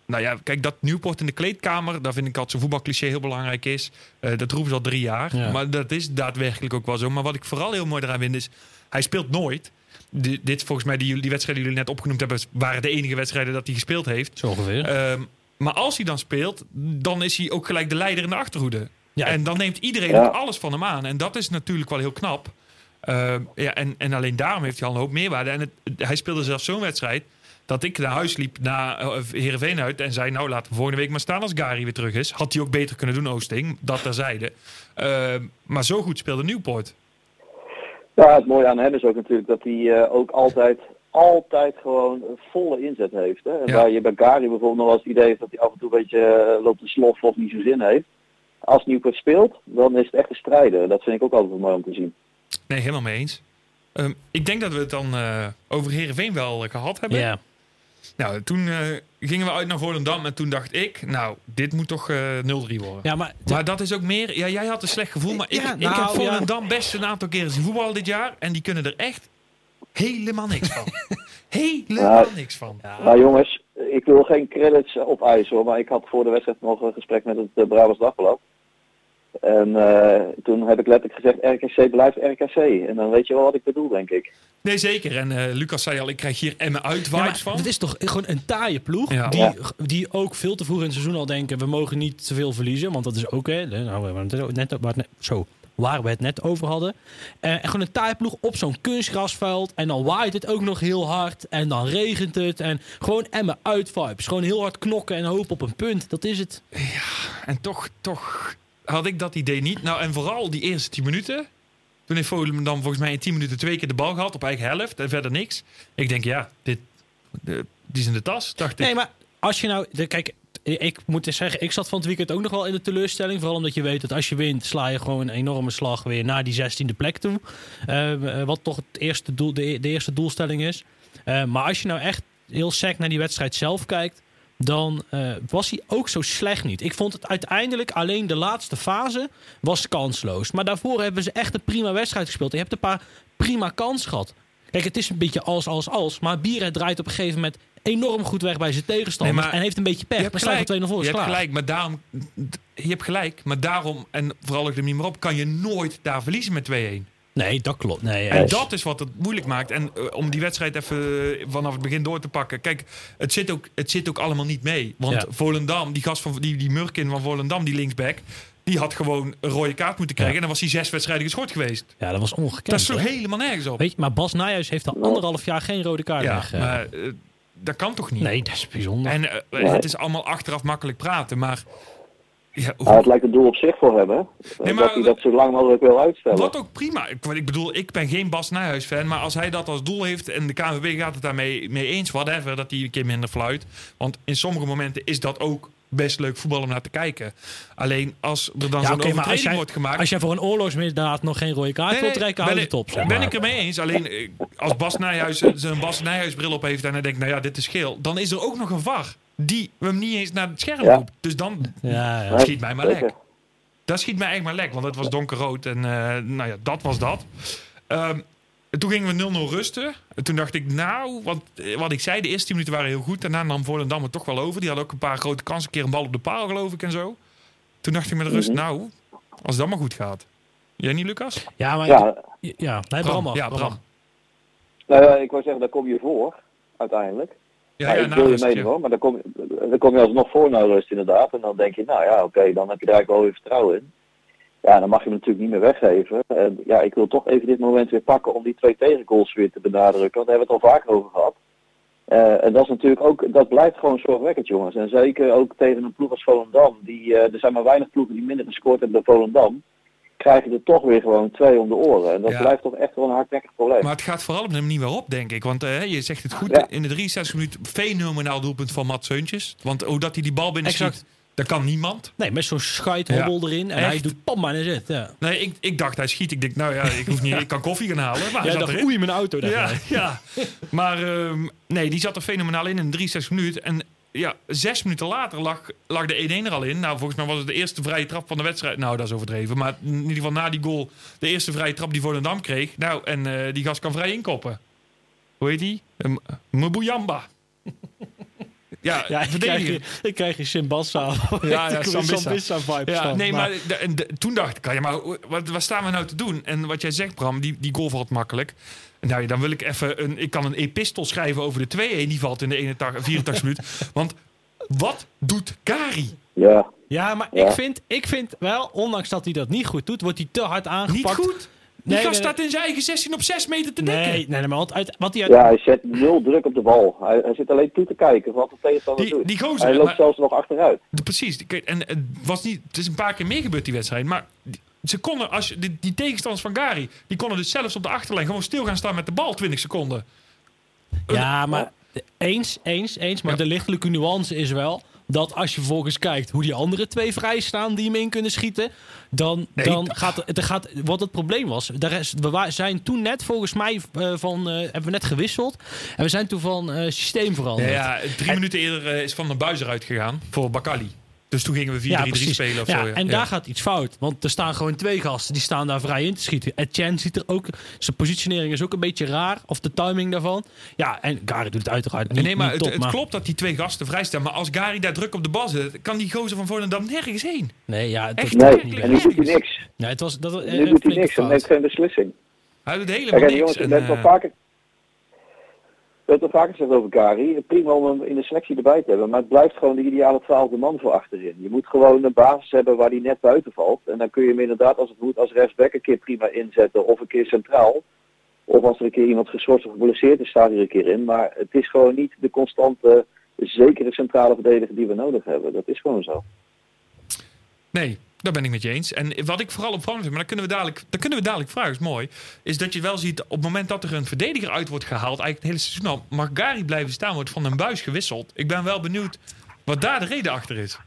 nou ja, kijk, dat Nieuwpoort in de kleedkamer, daar vind ik dat zijn voetbalcliché heel belangrijk is. Eh, dat roepen ze al drie jaar. Ja. Maar dat is daadwerkelijk ook wel zo. Maar wat ik vooral heel mooi eraan vind is, hij speelt nooit. Dit volgens mij, die wedstrijden die jullie net opgenoemd hebben, waren de enige wedstrijden dat hij gespeeld heeft. Zo ongeveer. Ehm, maar als hij dan speelt, dan is hij ook gelijk de leider in de achterhoede. Ja, En dan neemt iedereen Ja. ook alles van hem aan. En dat is natuurlijk wel heel knap. Uh, ja, en, en alleen daarom heeft hij al een hoop meerwaarde. En het, hij speelde zelfs zo'n wedstrijd dat ik naar huis liep na uh, Heerenveen uit en zei... nou, laten we volgende week maar staan als Gary weer terug is. Had hij ook beter kunnen doen, Oosting. Dat terzijde. Uh, maar zo goed speelde Nieuwpoort. Ja, het mooie aan hem is ook natuurlijk dat hij eh, ook altijd, altijd gewoon een volle inzet heeft. Hè? En Ja. Waar je bij Gary bijvoorbeeld nog wel eens het idee heeft dat hij af en toe een beetje eh, loopt te sloffen of niet zo zin heeft. Als Nieuwpoort speelt, dan is het echt een strijder. Dat vind ik ook altijd wel mooi om te zien. Nee, helemaal mee eens. Um, ik denk dat we het dan uh, over Heerenveen wel uh, gehad hebben. Ja. Nou, toen uh, gingen we uit naar Volendam en toen dacht ik, nou, dit moet toch uh, 0-3 worden. Ja, maar, maar dat is ook meer, ja, jij had een slecht gevoel, maar ik, Ja, ik nou, heb Volendam ja. best een aantal keren zien voetballen dit jaar en die kunnen er echt helemaal niks van. <laughs> helemaal Ja. niks van. Ja. Nou jongens, ik wil geen credits opeisen hoor, maar ik had voor de wedstrijd nog een gesprek met het uh, Brabants Dagblad. En uh, toen heb ik letterlijk gezegd, RKC blijft RKC. En dan weet je wel wat ik bedoel, denk ik. Nee, zeker. En uh, Lucas zei al, ik krijg hier Emmen uit Ja, maar van. Het is toch gewoon een taaie ploeg. Ja. Die, Ja. die ook veel te vroeg in het seizoen al denken... we mogen niet zoveel verliezen. Want dat is ook... Hè, nou, we hebben het net, waar, het net, zo, waar we het net over hadden. Uh, en gewoon een taaie ploeg op zo'n kunstgrasveld. En dan waait het ook nog heel hard. En dan regent het. En gewoon Emmen uit vibes. Gewoon heel hard knokken en hopen op een punt. Dat is het. En toch, toch had ik dat idee niet. Nou, en vooral die eerste 10 minuten. Toen heeft Volendam volgens mij in 10 minuten twee keer de bal gehad op eigen helft en verder niks. Ik denk, ja, dit, de, die is in de tas, dacht ik. Nee, maar als je nou... De, kijk, ik moet eens zeggen, ik zat van het weekend ook nog wel in de teleurstelling. Vooral omdat je weet dat als je wint, sla je gewoon een enorme slag weer naar die 16e plek toe. Uh, wat toch het eerste doel, de, de eerste doelstelling is. Uh, maar als je nou echt heel sec naar die wedstrijd zelf kijkt dan uh, was hij ook zo slecht niet. Ik vond het uiteindelijk alleen de laatste fase was kansloos. Maar daarvoor hebben ze echt een prima wedstrijd gespeeld. Je hebt een paar prima kans gehad. Kijk, het is een beetje als, als, als. Maar Bierhet draait op een gegeven moment enorm goed weg bij zijn tegenstanders. Nee, en heeft een beetje pech. Je hebt gelijk, je hebt klaar. gelijk, maar daarom... Je hebt gelijk, maar daarom... En vooral ook er niet meer op... kan je nooit daar verliezen met 2-1. Nee, dat klopt. Nee, en dat is wat het moeilijk maakt. En uh, om die wedstrijd even vanaf het begin door te pakken. Kijk, het zit ook, het zit ook allemaal niet mee. Want ja. Volendam, die gast van die, die Murkin van Volendam, die linksback. Die had gewoon een rode kaart moeten krijgen. Ja. En dan was hij zes wedstrijden geschort geweest. Ja, dat was ongekend. Dat is toch helemaal nergens op. Weet je, maar Bas Nijhuis heeft al anderhalf jaar geen rode kaart ja, weg. Maar uh, dat kan toch niet? Nee, dat is bijzonder. En uh, het is allemaal achteraf makkelijk praten. Maar ja, hoe... nou, het lijkt een doel op zich voor hem, hè? Nee, maar, dat hij dat zo lang mogelijk wil uitstellen. Wat ook prima. Ik, ik bedoel, ik ben geen Bas Nijhuis fan, maar als hij dat als doel heeft en de KNVB gaat het daarmee mee eens, whatever, dat hij een keer minder fluit. Want in sommige momenten is dat ook best leuk voetbal om naar te kijken. Alleen als er dan ja, zo'n okay, overtreding jij, wordt gemaakt... Als jij voor een oorlogsmisdaad nog geen rode kaart nee, wil trekken, ben, hou het op. Zeg ben ik er mee eens. Alleen eh, als Bas Nijhuis <laughs> zijn Bas Nijhuis bril op heeft en hij denkt, nou ja, dit is geel. Dan is er ook nog een VAR die we hem niet eens naar het scherm ja. roept. Dus dan ja, ja. schiet mij maar lek. Dat schiet mij echt maar lek, want het was donkerrood. En uh, nou ja, dat was dat. Um, toen gingen we 0-0 rusten. Toen dacht ik, nou, want wat ik zei, de eerste 10 minuten waren heel goed. Daarna nam Volendam het toch wel over. Die had ook een paar grote kansen. Een keer een bal op de paal, geloof ik, en zo. Toen dacht ik met de rust, mm -hmm. nou, als dat maar goed gaat. Jij niet, Lucas? Ja, maar... Ja, Ja, nee, Bram. Ja, Bram. nou ja, ik wou zeggen, daar kom je voor, uiteindelijk. Ja, Ja, ja, ik wil je meenemen hoor, maar dan kom, dan kom je alsnog voor naar rust inderdaad. En dan denk je, nou ja, oké, dan heb je daar eigenlijk wel weer vertrouwen in. Ja, dan mag je hem natuurlijk niet meer weggeven. En ja, ik wil toch even dit moment weer pakken om die twee tegengoals weer te benadrukken. Want daar hebben we het al vaker over gehad. Eh, en dat is natuurlijk ook, dat blijft gewoon zorgwekkend jongens. En zeker ook tegen een ploeg als Volendam. Die, eh, er zijn maar weinig ploegen die minder gescoord hebben dan Volendam. Krijgen er toch weer gewoon twee om de oren. En dat Ja. blijft toch echt wel een hardnekkig probleem. Maar het gaat vooral op de manier waarop, denk ik. Want eh, je zegt het goed. Ja. In de 63 minuten fenomenaal doelpunt van Matt Seuntjes. Want hoe dat hij die bal binnen Exact. schiet, dat kan niemand. Nee, met zo'n scheidhobbel erin. En hij doet pam en zit. Ja. Nee, ik, ik dacht hij schiet. Ik denk, nou ja, ik, hoef niet, <laughs> ik kan koffie gaan halen. Maar hij Jij zat dacht, oei, mijn auto. Ja, ja. Maar ehm, nee, die zat er fenomenaal in in 63 minuten. En ja, zes minuten later lag, lag de 1-1 er al in. Nou, volgens mij was het de eerste vrije trap van de wedstrijd. Nou, dat is overdreven. Maar in ieder geval na die goal, de eerste vrije trap die Volendam kreeg. Nou, en eh, die gast kan vrij inkoppen. Hoe heet die? Um, Mbuyamba. <laughs> Ja, Ja, ik krijg je, ik krijg je Simbassa. Ja, ja, <laughs> Sambissa. Vibes Ja, van. nee, maar, toen dacht ik, ja, maar wat, wat staan we nou te doen? En wat jij zegt, Bram, die, die goal valt makkelijk. Nou, ja, dan wil ik even een, ik kan een epistel schrijven over de 2-1 die valt in de 81, 84 minuut. Want wat doet Kari? Ja, Ja, maar Ja. Ik, vind, ik vind wel, ondanks dat hij dat niet goed doet, wordt hij te hard Niet aangepakt. goed? Die Nee, gast nee, staat in zijn eigen 16 op 6 meter te Nee, dekken. nee, nee, maar want uit, wat hij uit, ja, hij zet nul druk op de bal. Hij, hij zit alleen toe te kijken wat de tegenstander Die, doet. die gozer, hij loopt maar- zelfs nog achteruit. De- Precies. En het, was niet, het is een paar keer meer gebeurd die wedstrijd. Maar die- ze konden, als je, die, die tegenstanders van Gary, die konden dus zelfs op de achterlijn gewoon stil gaan staan met de bal 20 seconden. Ja, maar eens, eens, eens. Maar Ja. de lichtelijke nuance is wel dat als je vervolgens kijkt hoe die andere twee vrij staan die hem in kunnen schieten, dan, Nee. dan gaat, er gaat wat het probleem was. Daar is, we zijn toen net volgens mij eh, van eh, hebben we net gewisseld en we zijn toen van eh, systeem veranderd. Ja, ja, drie minuten eerder is Van der Buis eruit gegaan voor Bakali. Dus toen gingen we 4-3-3 spelen of ja, zo. Ja. En Ja. daar gaat iets fout. Want er staan gewoon twee gasten die staan daar vrij in te schieten. Etienne ziet er ook... Zijn positionering is ook een beetje raar. Of de timing daarvan. Ja, en Gary doet het uiteraard niet, Nee, maar niet het, top, het maar- klopt dat die twee gasten vrijstaan. Maar als Gary daar druk op de bal zet, kan die gozer van Volendam nergens heen. Nee, ja, het Echt? Nee, en nu doet hij niks. Ja, het was dat, eh, Nu een doet hij niks. Hij neemt geen beslissing. Hij doet helemaal niks. jongens, En, we hebben het eh, wel vaker... We hebben het al vaker gezegd over Kari. Prima om hem in de selectie erbij te hebben. Maar het blijft gewoon de ideale twaalfde man voor achterin. Je moet gewoon een basis hebben waar hij net buiten valt. En dan kun je hem inderdaad als het moet als rechtsback een keer prima inzetten. Of een keer centraal. Of als er een keer iemand geschorst of geblesseerd is, staat hij er een keer in. Maar het is gewoon niet de constante, zekere centrale verdediger die we nodig hebben. Dat is gewoon zo. Nee, daar ben ik met je eens. En wat ik vooral opvallend vind, maar dat kunnen we dadelijk, dat kunnen we dadelijk vragen, is mooi. Is dat je wel ziet, op het moment dat er een verdediger uit wordt gehaald, eigenlijk het hele seizoen al, mag Gary blijven staan, wordt van een buis gewisseld. Ik ben wel benieuwd wat daar de reden achter is.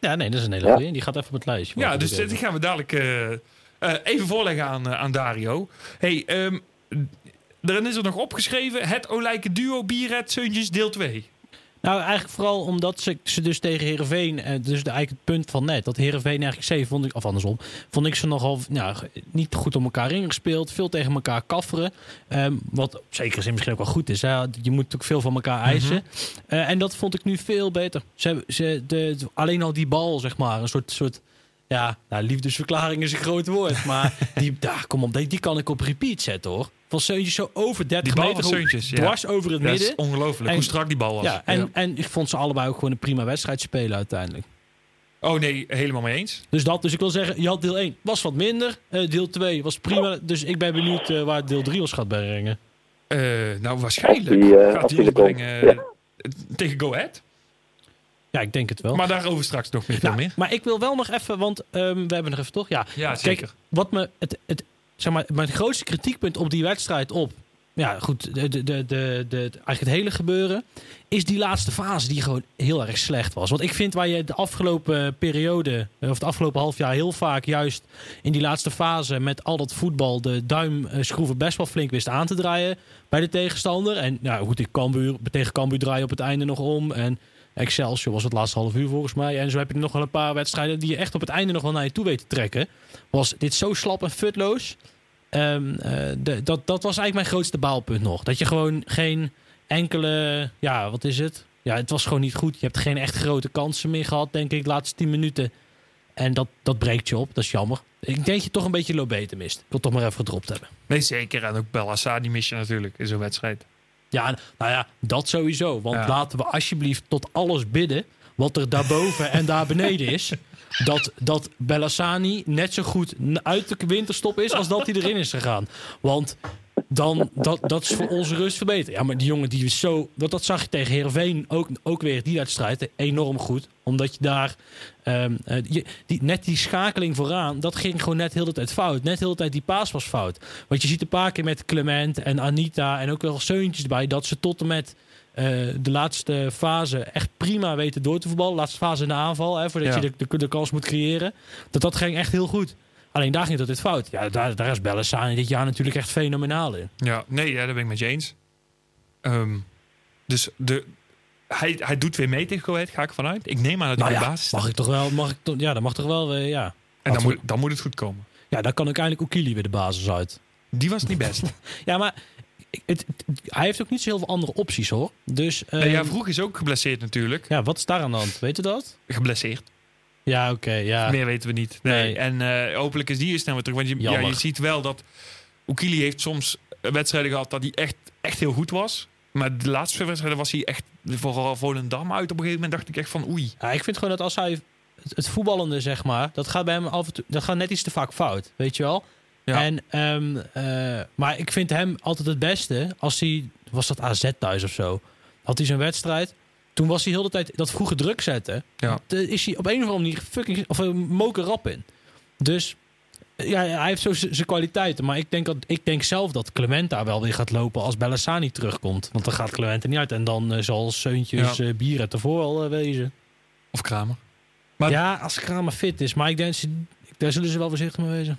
Ja, nee, dat is een hele goeie. Die gaat even op het lijstje. Ja, dus die gaan we dadelijk eh, eh, even voorleggen aan, eh, aan Dario. hey, ehm, dan is er nog opgeschreven het Olijke duo Bierret Seuntjes deel 2. Nou, eigenlijk vooral omdat ze, ze dus tegen Herenveen, dus de, eigenlijk het punt van net, dat Herenveen eigenlijk zeven vond ik, of andersom, vond ik ze nogal nou, niet goed op elkaar ingespeeld, veel tegen elkaar kafferen. Ehm, wat op zekere zin misschien ook wel goed is. Hè? Je moet natuurlijk veel van elkaar eisen. Eh, en dat vond ik nu veel beter. Ze, ze, de, alleen al die bal, zeg maar, een soort, soort ja, nou, liefdesverklaring is een groot woord, maar <laughs> die, ja, kom op, die, die kan ik op repeat zetten hoor. Van Seuntjes zo over 30 Die bal meter, Seuntjes, ja. dwars over het Dat is midden. ongelooflijk, hoe strak die bal was. Ja, en, Ja. en ik vond ze allebei ook gewoon een prima wedstrijd spelen uiteindelijk. Oh nee, helemaal mee eens. Dus dat, dus ik wil zeggen, je had deel 1 was wat minder. eh, deel 2 was prima. Dus ik ben benieuwd eh, waar deel 3 ons gaat brengen. Eh, nou, waarschijnlijk die, gaat hij ons brengen Ja. eh, tegen Go Ahead. Ja, ik denk het wel. Maar daarover straks nog meer, Nou, meer. maar ik wil wel nog even, want ehm, we hebben nog even toch? Ja, Ja, Kijk, zeker. wat me het, het, zeg maar, mijn grootste kritiekpunt op die wedstrijd op. Ja, goed, de, de, de, de, de, eigenlijk het hele gebeuren. Is die laatste fase die gewoon heel erg slecht was. Want ik vind waar je de afgelopen periode, of het afgelopen half jaar heel vaak juist in die laatste fase met al dat voetbal de duimschroeven best wel flink wist aan te draaien bij de tegenstander. En nou goed, ik Cambuur, tegen Cambuur draaien op het einde nog om. En Excelsior was het laatste half uur volgens mij. En zo heb je nog wel een paar wedstrijden die je echt op het einde nog wel naar je toe weet te trekken. Was dit zo slap en futloos? Ehm, eh, de, dat, dat was eigenlijk mijn grootste baalpunt nog. Dat je gewoon geen enkele, ja, wat is het? Ja, het was gewoon niet goed. Je hebt geen echt grote kansen meer gehad, denk ik, de laatste 10 minuten. En dat, dat breekt je op, dat is jammer. Ik denk je toch een beetje Lobete mist. Ik wil toch maar even gedropt hebben. Nee, zeker. En ook Belassa, die mis je natuurlijk in zo'n wedstrijd. Ja, nou ja, dat sowieso. Want Ja. laten we alsjeblieft tot alles bidden. Wat er daarboven en daar beneden is. <laughs> Dat, dat Bellassani net zo goed uit de winterstop is als dat hij erin is gegaan. Want dan, dat, dat is voor onze rust verbeterd. Ja, maar die jongen die is zo... Dat, dat zag je tegen Heerenveen ook, ook weer, die wedstrijd, enorm goed. Omdat je daar... ehm, eh, je, die, net die schakeling vooraan, dat ging gewoon net heel de tijd fout. Net heel de tijd die paas was fout. Want je ziet een paar keer met Clement en Anita en ook wel Seuntjes erbij... dat ze tot en met eh, de laatste fase echt prima weten door te voetballen. Laatste fase in de aanval, hè, voordat Ja. je de, de, de kans moet creëren. Dat dat ging echt heel goed. Alleen daar ging het altijd fout. Ja, daar, daar is Bellassani dit jaar natuurlijk echt fenomenaal in. Ja, nee, ja, daar ben ik met je eens. Ehm, dus de, hij, hij doet weer mee tegen Go Ahead, ga ik vanuit. Ik neem aan dat hij Nou de ja, basis mag ik toch wel, mag ik toch, ja, dat mag toch wel, eh, ja. En dan moet, dan moet het goed komen. Ja, dan kan ik eindelijk Okili weer de basis uit. Die was niet best. <laughs> Ja, maar het, het- hij heeft ook niet zo heel veel andere opties hoor. Dus nee, ja, ehm, vroeg is ook geblesseerd natuurlijk. ja, wat is daar aan de hand? Weet je dat? Geblesseerd. Ja, oké, ja. Meer weten we niet. Nee. Nee. En eh, hopelijk is die er snel weer terug. Want je, ja, je ziet wel dat Oekili heeft soms wedstrijden gehad dat hij echt, echt heel goed was. Maar de laatste wedstrijden was hij echt vooral Volendam uit. Op een gegeven moment dacht ik echt van oei. Ja, ik vind gewoon dat als hij het, het voetballende zeg maar, dat gaat bij hem af en toe, dat gaat net iets te vaak fout, weet je wel? Ja. En, ehm, eh, maar ik vind hem altijd het beste als hij, was dat AZ thuis of zo, had hij zijn wedstrijd. Toen was hij heel de tijd dat vroege druk zetten. Ja. Daar is hij op een of andere manier fucking of een moker rap in. Dus ja, hij heeft zo zijn kwaliteiten. Maar ik denk, dat, ik denk zelf dat Clement daar wel weer gaat lopen als Bellassani terugkomt. Want dan gaat Clement er niet uit. En dan eh, zal Seuntjes Ja. eh Bieren ervoor al eh, wezen. Of Kramer. Maar- ja, als Kramer fit is. Maar ik denk, daar zullen ze wel voorzichtig mee wezen.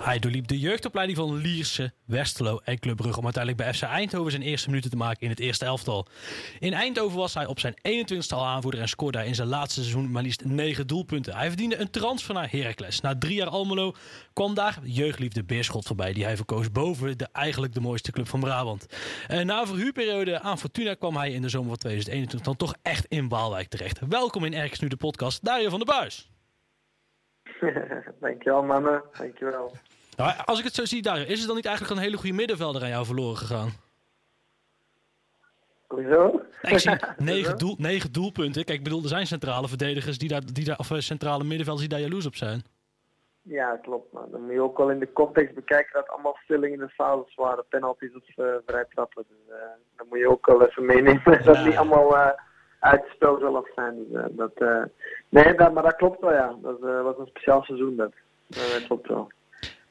Hij doorliep de jeugdopleiding van Lierse, Westerlo en Club om uiteindelijk bij FC Eindhoven zijn eerste minuten te maken in het eerste elftal. In Eindhoven was hij op zijn 21ste al aanvoerder... en scoorde hij in zijn laatste seizoen maar liefst 9 doelpunten. Hij verdiende een transfer naar Heracles. Na drie jaar Almelo kwam daar jeugdliefde Beerschot voorbij... die hij verkoos boven de eigenlijk de mooiste club van Brabant. En na een verhuurperiode aan Fortuna kwam hij in de zomer van 2021... dan toch echt in Waalwijk terecht. Welkom in Ergens Nu de podcast, Dario van der Buis. <laughs> Dankjewel mannen, dankjewel. Nou, als ik het zo zie, Dario, is het dan niet eigenlijk een hele goede middenvelder aan jou verloren gegaan? Hoezo? Nee, ik zie <laughs> negen, doel, negen doelpunten. Kijk, ik bedoel, er zijn centrale verdedigers die daar, die daar of eh, centrale middenvelders die daar jaloers op zijn. Ja, klopt. Maar dan moet je ook wel in de context bekijken dat allemaal stillingen in de fases waren, penalties of uh, vrij trappen. Dus uh, dan moet je ook wel even meenemen <laughs> dat die allemaal uh, uit het spel zelf zijn. Dus, uh, dat, uh, nee, dat, maar dat klopt wel ja. Dat uh, was een speciaal seizoen dat. dat klopt wel.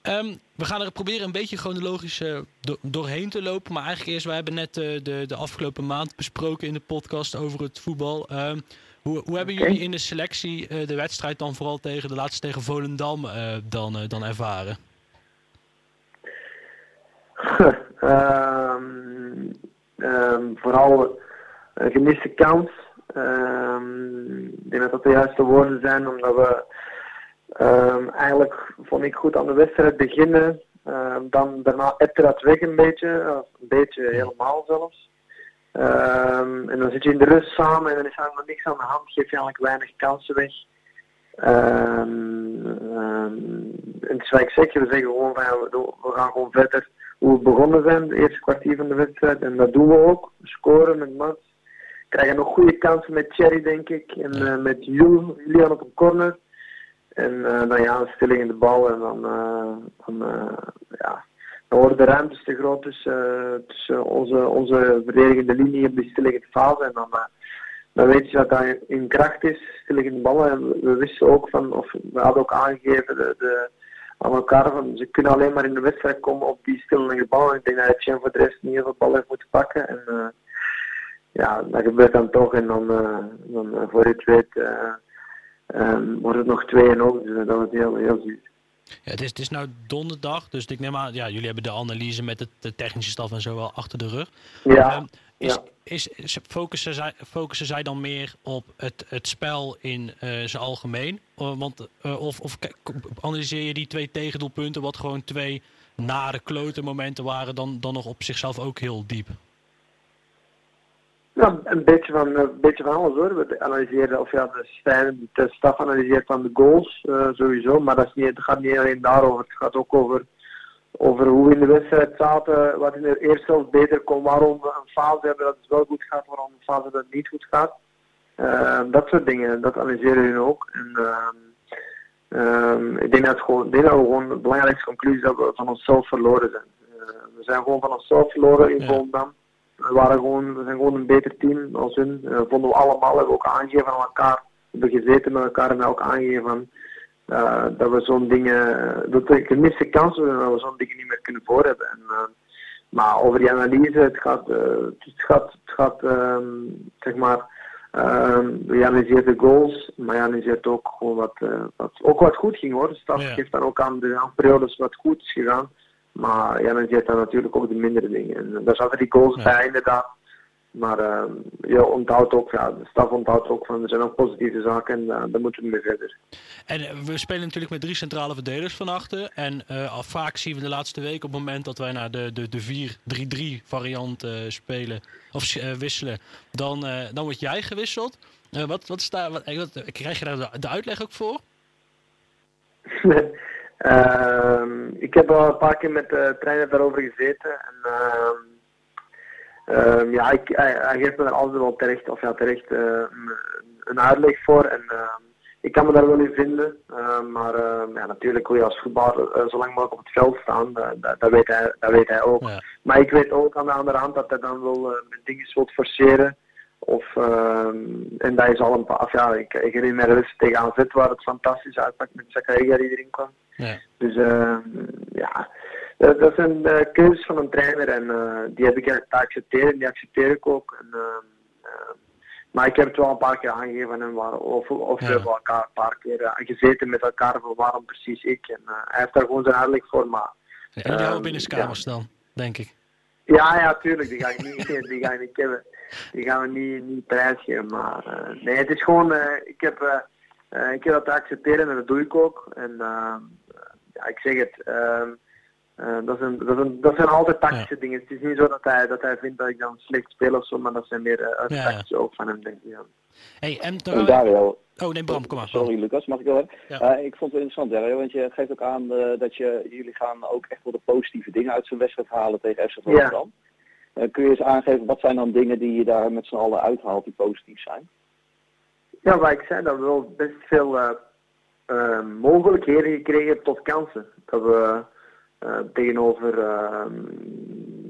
Ehm, we gaan er proberen een beetje chronologisch eh, do- doorheen te lopen. Maar eigenlijk eerst, we hebben net eh, de, de afgelopen maand besproken in de podcast over het voetbal. Ehm, hoe, hoe hebben jullie in de selectie eh, de wedstrijd dan vooral tegen de laatste tegen Volendam eh, dan, eh, dan ervaren? um, <laughs> um, vooral een gemiste kans. Um, ik denk dat dat de juiste woorden zijn, omdat we um, eigenlijk vond ik goed aan de wedstrijd beginnen. Um, dan daarna ebte dat weg een beetje, of een beetje helemaal zelfs. En dan zit je in de rust samen en dan is nog niks aan de hand, geef je eigenlijk weinig kansen weg. En het is wat ik we zeggen gewoon van we, gaan gewoon verder hoe we begonnen zijn, de eerste kwartier van de wedstrijd. En dat doen we ook. Scoren met Mats. Krijgen nog goede kansen met Thierry, denk ik. En eh, met Jul, Julian op een corner. En eh, dan ja, een stilling in de bal. En dan, eh, dan, ja, dan worden de ruimtes te groot tussen, tussen onze, onze verdedigende linie op die stilliggende fase. En dan, dan weet je dat dat in kracht is, stilliggende ballen. En we, wisten ook van, of we hadden ook aangegeven, de, de, aan elkaar van ze kunnen alleen maar in de wedstrijd komen op die stillende ballen. Ik denk dat Etienne voor de rest niet heel veel bal heeft moeten pakken. En uh, ja, dat gebeurt dan toch. En dan, uh, dan uh, voor je het weet uh, um, wordt het nog 2 en ook. Dus dat was heel, heel zuur. Ja, het, is, het is nou donderdag, dus ik neem aan, ja, jullie hebben de analyse met het, de technische staf en zo wel achter de rug. Ja. Um, is, ja. is, is, focussen, zij, focussen zij dan meer op het, het spel in uh, zijn algemeen? Uh, want, uh, of, of analyseer je die twee tegendoelpunten, wat gewoon twee nare klote momenten waren, dan, dan nog op zichzelf ook heel diep? Ja, een beetje van, een beetje van alles hoor. We analyseren, of ja, de, Stijn, de staf analyseert dan de goals uh, sowieso, maar dat is niet, het gaat niet alleen daarover. Het gaat ook over, over hoe we in de wedstrijd zaten, wat in de eerste helft beter kon, waarom we een fase hebben dat het wel goed gaat, waarom een fase dat het niet goed gaat. Uh, dat soort dingen, dat analyseren we ook. En, uh, ik denk dat, gewoon, ik denk dat we gewoon de belangrijkste conclusie dat we van onszelf verloren zijn. we zijn gewoon van onszelf verloren in Volendam. We, waren gewoon, we zijn gewoon een beter team als hun. Uh, vonden we allemaal, hebben we ook aangegeven aan elkaar. We hebben gezeten met elkaar en ook aangegeven uh, dat we zo'n dingen, dat de gemiste kansen dat we zo'n dingen niet meer kunnen voor hebben. En, uh, maar over die analyse, het gaat, het gaat, het gaat um, zeg maar, um, je analyseert de goals, maar je analyseert ook gewoon wat, wat, ook wat goed ging hoor. De staf ja. geeft dan ook aan de periodes wat goed is gegaan. Maar ja, dan zit dan natuurlijk ook de mindere dingen. En daar zaten die goals ja. bij inderdaad. Maar uh, je onthoudt ook, ja, de staf onthoudt ook van er zijn ook positieve zaken en uh, daar moeten we mee verder. En uh, we spelen natuurlijk met drie centrale verdedigers van achter. En al vaak zien we de laatste week op het moment dat wij naar de, de, de 4-3-3 variant spelen of wisselen, dan, dan word jij gewisseld. wat, wat, sta, wat, wat, krijg je daar de, de uitleg ook voor? <laughs> Uh, ik heb al een paar keer met de trainer daarover gezeten. En, uh, ja, ik, hij, hij, geeft me daar altijd wel terecht, of ja, terecht uh, een uitleg voor. En ehm, ik kan me daar wel in vinden. maar ja, natuurlijk wil je als voetballer zo lang mogelijk op het veld staan. Dat, dat, weet, hij, dat weet hij ook. Ja. Maar ik weet ook aan de andere hand dat hij dan wel met dingen wilt forceren. Of, en dat is al een paar, ja, ik, ik herinner me de wedstrijd tegen AZ waar het fantastisch uitpakt met Zakaria die erin kwam. Ja. Dus uh, ja, dat, dat zijn uh, keuzes van een trainer en uh, die heb ik te accepteren, die accepteer ik ook. En, maar ik heb het wel een paar keer aangegeven en waar, of, of ja. we hebben elkaar een paar keer gezeten met elkaar van waarom precies ik. En hij heeft daar gewoon zijn uitleg voor. Maar, ja, en die houden binnenkamers ja. dan, denk ik. Ja, ja, tuurlijk. Die ga ik niet, <laughs> die ga ik niet hebben. Die gaan we niet, niet prijsgeven. Maar nee, het is gewoon, ik heb... Uh, ik heb dat te accepteren en dat doe ik ook. En uh, ja, ik zeg het, uh, dat, zijn, dat, zijn, dat zijn altijd tactische ja. dingen. Het is niet zo dat hij, dat hij vindt dat ik dan slecht speel of zo, maar dat zijn meer uh, ja, tactische ook van hem, denk ik. Ja. Hey, en Dario, Oh nee, Bram, kom maar. Sorry Lucas, mag ik wel ja. ik vond het interessant, Dario, want je geeft ook aan dat je, jullie gaan ook echt wel de positieve dingen uit zo'n wedstrijd halen tegen FC Rotterdam. Kun je eens aangeven, wat zijn dan dingen die je daar met z'n allen uithaalt die positief zijn? Ja, wat ik zei, dat we wel best veel uh, uh, mogelijkheden gekregen tot kansen. Dat we tegenover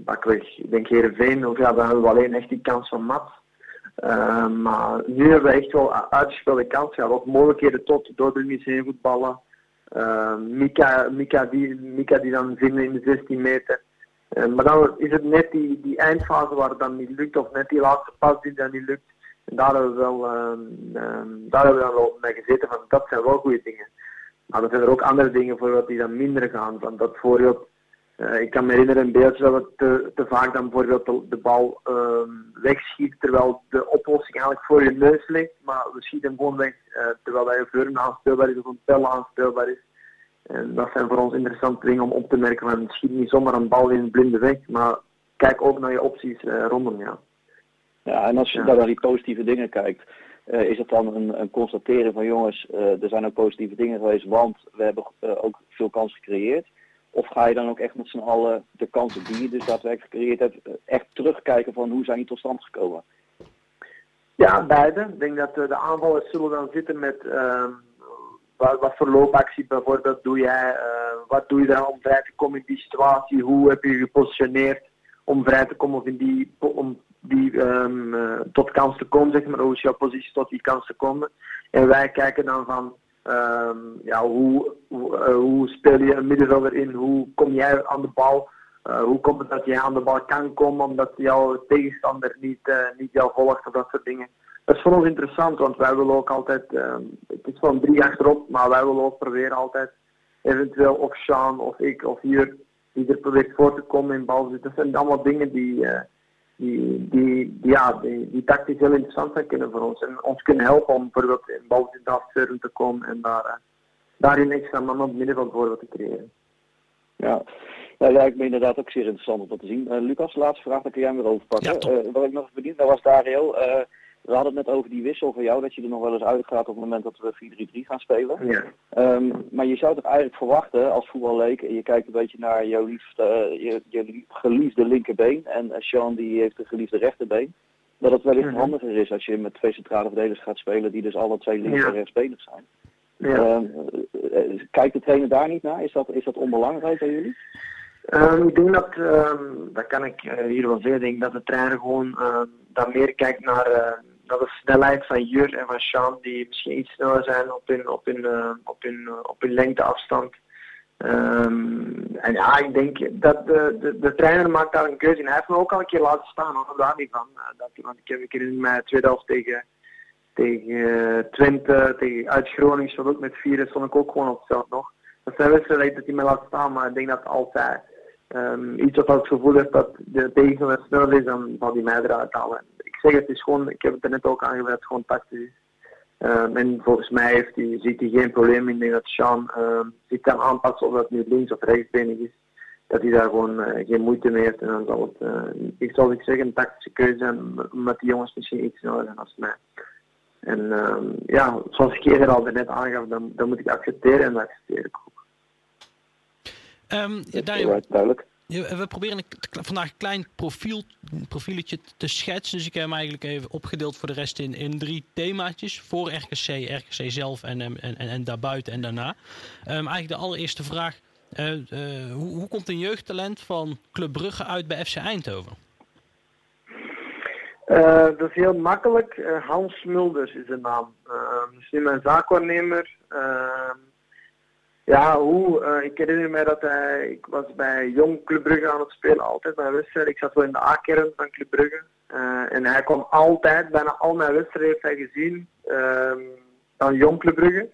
Bakweg, ik denk Heerenveen, of ja, dan hebben we alleen echt die kans van Mat. maar nu hebben we echt wel uitgespeelde kansen. Ja, wat mogelijkheden tot door de voetballen. Mika, Mika, die, Mika die dan vinden in de 16 meter. Maar dan is het net die, die eindfase waar het dan niet lukt, of net die laatste pas die dan niet lukt. En daar hebben we wel, um, um, daar hebben we dan wel mee gezeten van dat zijn wel goede dingen. Maar er zijn er ook andere dingen bijvoorbeeld die dan minder gaan. Van dat bijvoorbeeld, uh, ik kan me herinneren een beeldje dat we te, te vaak dan bijvoorbeeld de, de bal um, wegschieten terwijl de oplossing eigenlijk voor je neus ligt. Maar we schieten gewoon weg uh, terwijl hij voor een aanspeelbaar is of een pijl aanspeelbaar is. En dat zijn voor ons interessante dingen om op te merken van schiet niet zomaar een bal in blinde weg, maar kijk ook naar je opties uh, rondom jou. Ja, en als je ja. naar die positieve dingen kijkt, uh, is het dan een, een constateren van jongens, uh, er zijn ook positieve dingen geweest, want we hebben uh, ook veel kansen gecreëerd. Of ga je dan ook echt met z'n allen de kansen die je dus daadwerkelijk gecreëerd hebt, echt terugkijken van hoe zijn die tot stand gekomen? Ja, beide. Ik denk dat de aanvallers zullen dan zitten met ehm, wat, voor loopactie bijvoorbeeld doe jij, wat doe je dan om vrij te komen in die situatie, hoe heb je gepositioneerd om vrij te komen of in die, om die um, uh, tot kans te komen, zeg maar, hoe is jouw positie tot die kans te komen. En wij kijken dan van, um, ja, hoe, hoe, uh, hoe, speel je een middenvelder in, hoe kom jij aan de bal, hoe komt het dat jij aan de bal kan komen omdat jouw tegenstander niet, niet jou volgt of dat soort dingen. Dat is voor ons interessant, want wij willen ook altijd, um, het is gewoon drie achterop, maar wij willen ook proberen altijd eventueel of Sean of ik of hier die er probeert voor te komen in balzit. Dat zijn allemaal dingen die die, die, die, ja, die, die tactisch heel interessant zijn kunnen voor ons. En ons kunnen helpen om bijvoorbeeld in balbezit afzeuren te komen en daar, uh, daarin extra man op het middenveld voor te creëren. Ja, Nou, lijkt me inderdaad ook zeer interessant om dat te zien. Uh, Lucas, laatste vraag, dan kun jij hem weer overpakken. Ja, uh, wat ik nog benieuwd naar was Dario. Uh, we hadden het net over die wissel van jou, dat je er nog wel eens uit gaat op het moment dat we 4-3-3 gaan spelen. Ja. Um, maar je zou toch eigenlijk verwachten als voetballeek, en je kijkt een beetje naar jouw liefste, je, je, geliefde linkerbeen en Sean die heeft een geliefde rechterbeen, dat het wellicht Mhm. handiger is als je met twee centrale verdedigers gaat spelen die dus alle twee links Ja. en rechtsbenig zijn. Ja. Ehm, eh, kijkt de trainer daar niet naar? Is dat, is dat onbelangrijk bij jullie? Ehm, ik denk dat, ehm, dat kan ik eh, hier wel zeggen, ik denk dat de trainer gewoon ehm, dan meer kijkt naar, eh, naar de snelheid van Jur en van Sean, die misschien iets sneller zijn op hun, op hun, eh, op hun, eh, op hun lengteafstand. Ehm, en ja, ik denk dat de, de, de trainer maakt daar een keuze in. Hij heeft me ook al een keer laten staan, hoor, daar niet van. Eh, dat, want ik heb een keer in mijn tweede helft tegen, tegen Twente, tegen uit Groningen, stond ook met vier, stond ik ook gewoon op het veld nog. Dat zijn wedstrijden dat hij me laat staan, maar ik denk dat altijd ehm, iets wat het gevoel heeft dat de tegenstander sneller is, dan zal hij mij eruit halen. Ik zeg het is gewoon, ik heb het er net ook is gewoon tactisch. is. Ehm, en volgens mij heeft hij, ziet hij geen probleem in. Ik denk dat Sean ehm, zich kan aanpassen of dat nu links of rechtsbenig is. Dat hij daar gewoon eh, geen moeite mee heeft. En dan zal het, eh, ik zal ik zeggen, een tactische keuze zijn, omdat die jongens misschien iets sneller zijn als mij. En ehm, ja, zoals ik eerder al net aangaf, dan, dan moet ik accepteren en dat accepteer ik ook. Ehm, ja, duidelijk. We proberen vandaag een klein profiel, profieletje te schetsen. Dus ik heb hem eigenlijk even opgedeeld voor de rest in, in drie themaatjes. Voor RKC, RKC zelf en, en, en, en daarbuiten en daarna. Ehm, eigenlijk de allereerste vraag. eh, eh, hoe, hoe komt een jeugdtalent van Club Brugge uit bij FC Eindhoven? Eh, dat is heel makkelijk. Hans Mulders is de naam. Uh, dus nu mijn zaakwaarnemer. Ja, hoe? Eh, ik herinner mij dat hij, ik was bij Jong Club Brugge aan het spelen, altijd bij wedstrijden. Ik zat wel in de A-kern van Club Brugge. Eh, en hij kwam altijd, bijna al mijn wedstrijden heeft hij gezien, ehm, van Jong Club Brugge.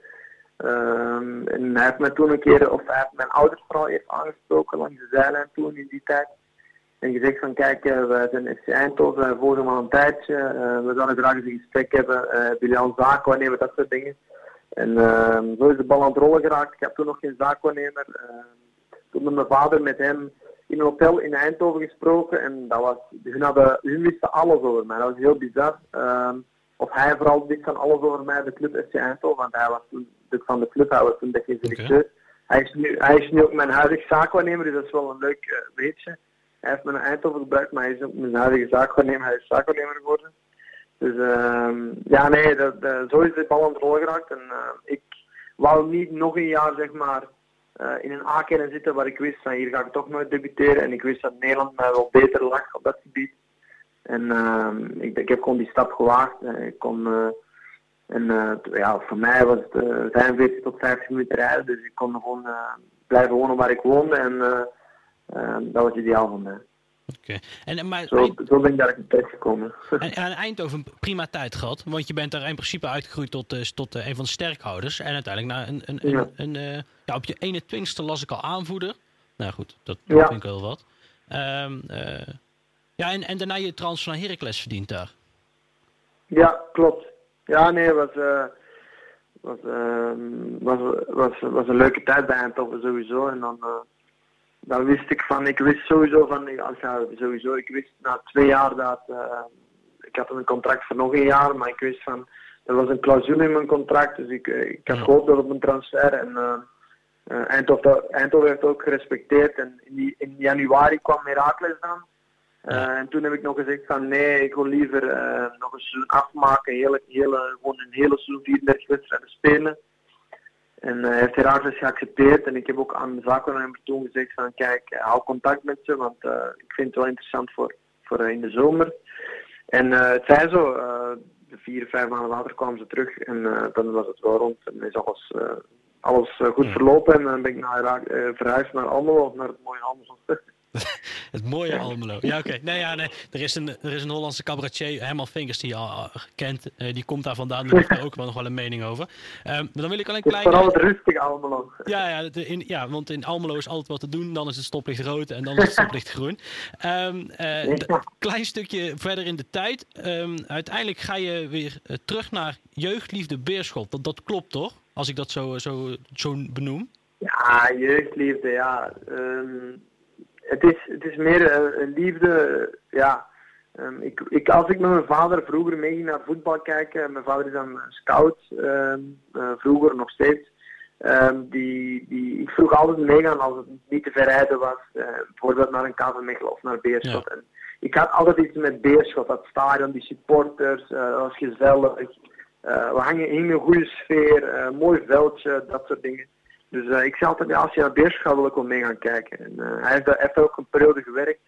Ehm, en hij heeft me toen een keer, of hij heeft mijn ouders vooral even aangesproken langs de zijlijn toen in die tijd. En gezegd van kijk, eh, wij zijn FC Eindhoven, wij volgen al een tijdje. eh, we zouden graag eens een gesprek hebben. eh wil je al zaken waarnemen, dat soort dingen. En ehm, zo is de bal aan het rollen geraakt. Ik heb toen nog geen zaakwaarnemer. Uh, toen met mijn vader met hem in een hotel in Eindhoven gesproken. En dat was, hun, hadden, hun wisten alles over mij. Dat was heel bizar. Ehm, of hij vooral wist van alles over mij, de club FC Eindhoven. Want hij was toen de, van de club, hij was toen de directeur. Hij, is nu, hij is nu ook mijn huidige zaakwaarnemer, dus dat is wel een leuk uh, weetje. Hij heeft mijn Eindhoven gebruikt, maar hij is ook mijn huidige zaakwaarnemer. Hij is zaakwaarnemer geworden. Dus ehm ja, nee, dat, dat, zo is de bal aan het rollen geraakt. En uh, ik wou niet nog een jaar, zeg maar, uh, in een A-kern zitten waar ik wist van hier ga ik toch nooit debuteren. En ik wist dat Nederland mij wel beter lag op dat gebied. En uh, ik, ik heb gewoon die stap gewaagd. Ik kon, en ja, voor mij was het 45 tot 50 minuten rijden. Dus ik kon gewoon blijven wonen waar ik woonde. En dat was ideaal voor mij. Okay. En, maar, zo, zo ben ik daar terecht gekomen. <laughs> En, en Eindhoven prima tijd gehad, want je bent daar in principe uitgegroeid tot, uh, tot uh, een van de sterkhouders. En uiteindelijk naar een, een, ja. een, een ja, op je 21ste las ik al aanvoerder. Nou goed, dat, ja. vind ik wel wat. Um, ja, en, en daarna je transfer naar Heracles verdient daar. Ja, klopt. Ja, nee, was, was, was, was, was een leuke tijd bij Eindhoven sowieso. En dan dan wist ik van, ik wist sowieso van, als ja, sowieso, ik wist na twee jaar dat, uh, ik had een contract voor nog een jaar, maar ik wist van, er was een clausule in mijn contract, dus ik, ik had gehoopt op een transfer en uh, Eindhoven, Eindhoven heeft ook gerespecteerd en in, die, in januari kwam Herakles dan. en toen heb ik nog gezegd van nee, ik wil liever nog een seizoen afmaken, hele, hele, gewoon een hele seizoen 34 wedstrijden spelen. En uh, heeft Herakles geaccepteerd. En ik heb ook aan de zaakwaarnemer toen gezegd van kijk, hou contact met ze, want uh, ik vind het wel interessant voor, voor in de zomer. En het zij zo, de vier, vijf maanden later kwamen ze terug en dan was het wel rond en is alles, alles goed verlopen. En dan ben ik naar verhuisd naar Almelo, naar het mooie Almelo. <laughs> <laughs> het mooie Almelo. Ja, oké. Okay. Nee, ja, nee. Er, is een, er is een Hollandse cabaretier, Herman Vinkers, die je al kent. Uh, die komt daar vandaan. Die heeft er ook wel nog wel een mening over. Um, maar dan wil ik al een klein... Vooral het rustige Almelo. Ja, ja, in, ja, want in Almelo is altijd wat te doen. Dan is het stoplicht rood en dan is het <laughs> stoplicht groen. Um, uh. Klein stukje verder in de tijd. Um, uiteindelijk ga je weer uh, terug naar jeugdliefde Beerschot. Dat, dat klopt toch? Als ik dat zo, zo, zo benoem. Ja, jeugdliefde, ja. Um, het, is, het is meer eh, een liefde. ja, Ehm, ik, ik, als ik met mijn vader vroeger meeging naar voetbal kijken, mijn vader is dan scout, ehm, eh, vroeger nog steeds. Ehm, die, die, ik vroeg altijd meegaan als het niet te verrijden was, uh, bijvoorbeeld naar een KV Mechelen of naar Beerschot. En ik had altijd iets met Beerschot, dat stadion, die supporters, uh, dat was gezellig. we hangen in een goede sfeer, mooi veldje, dat soort dingen. Dus ik zei altijd, ja, als je naar Beerschot gaat, wil ik wel mee gaan kijken. En, hij heeft, heeft ook een periode gewerkt.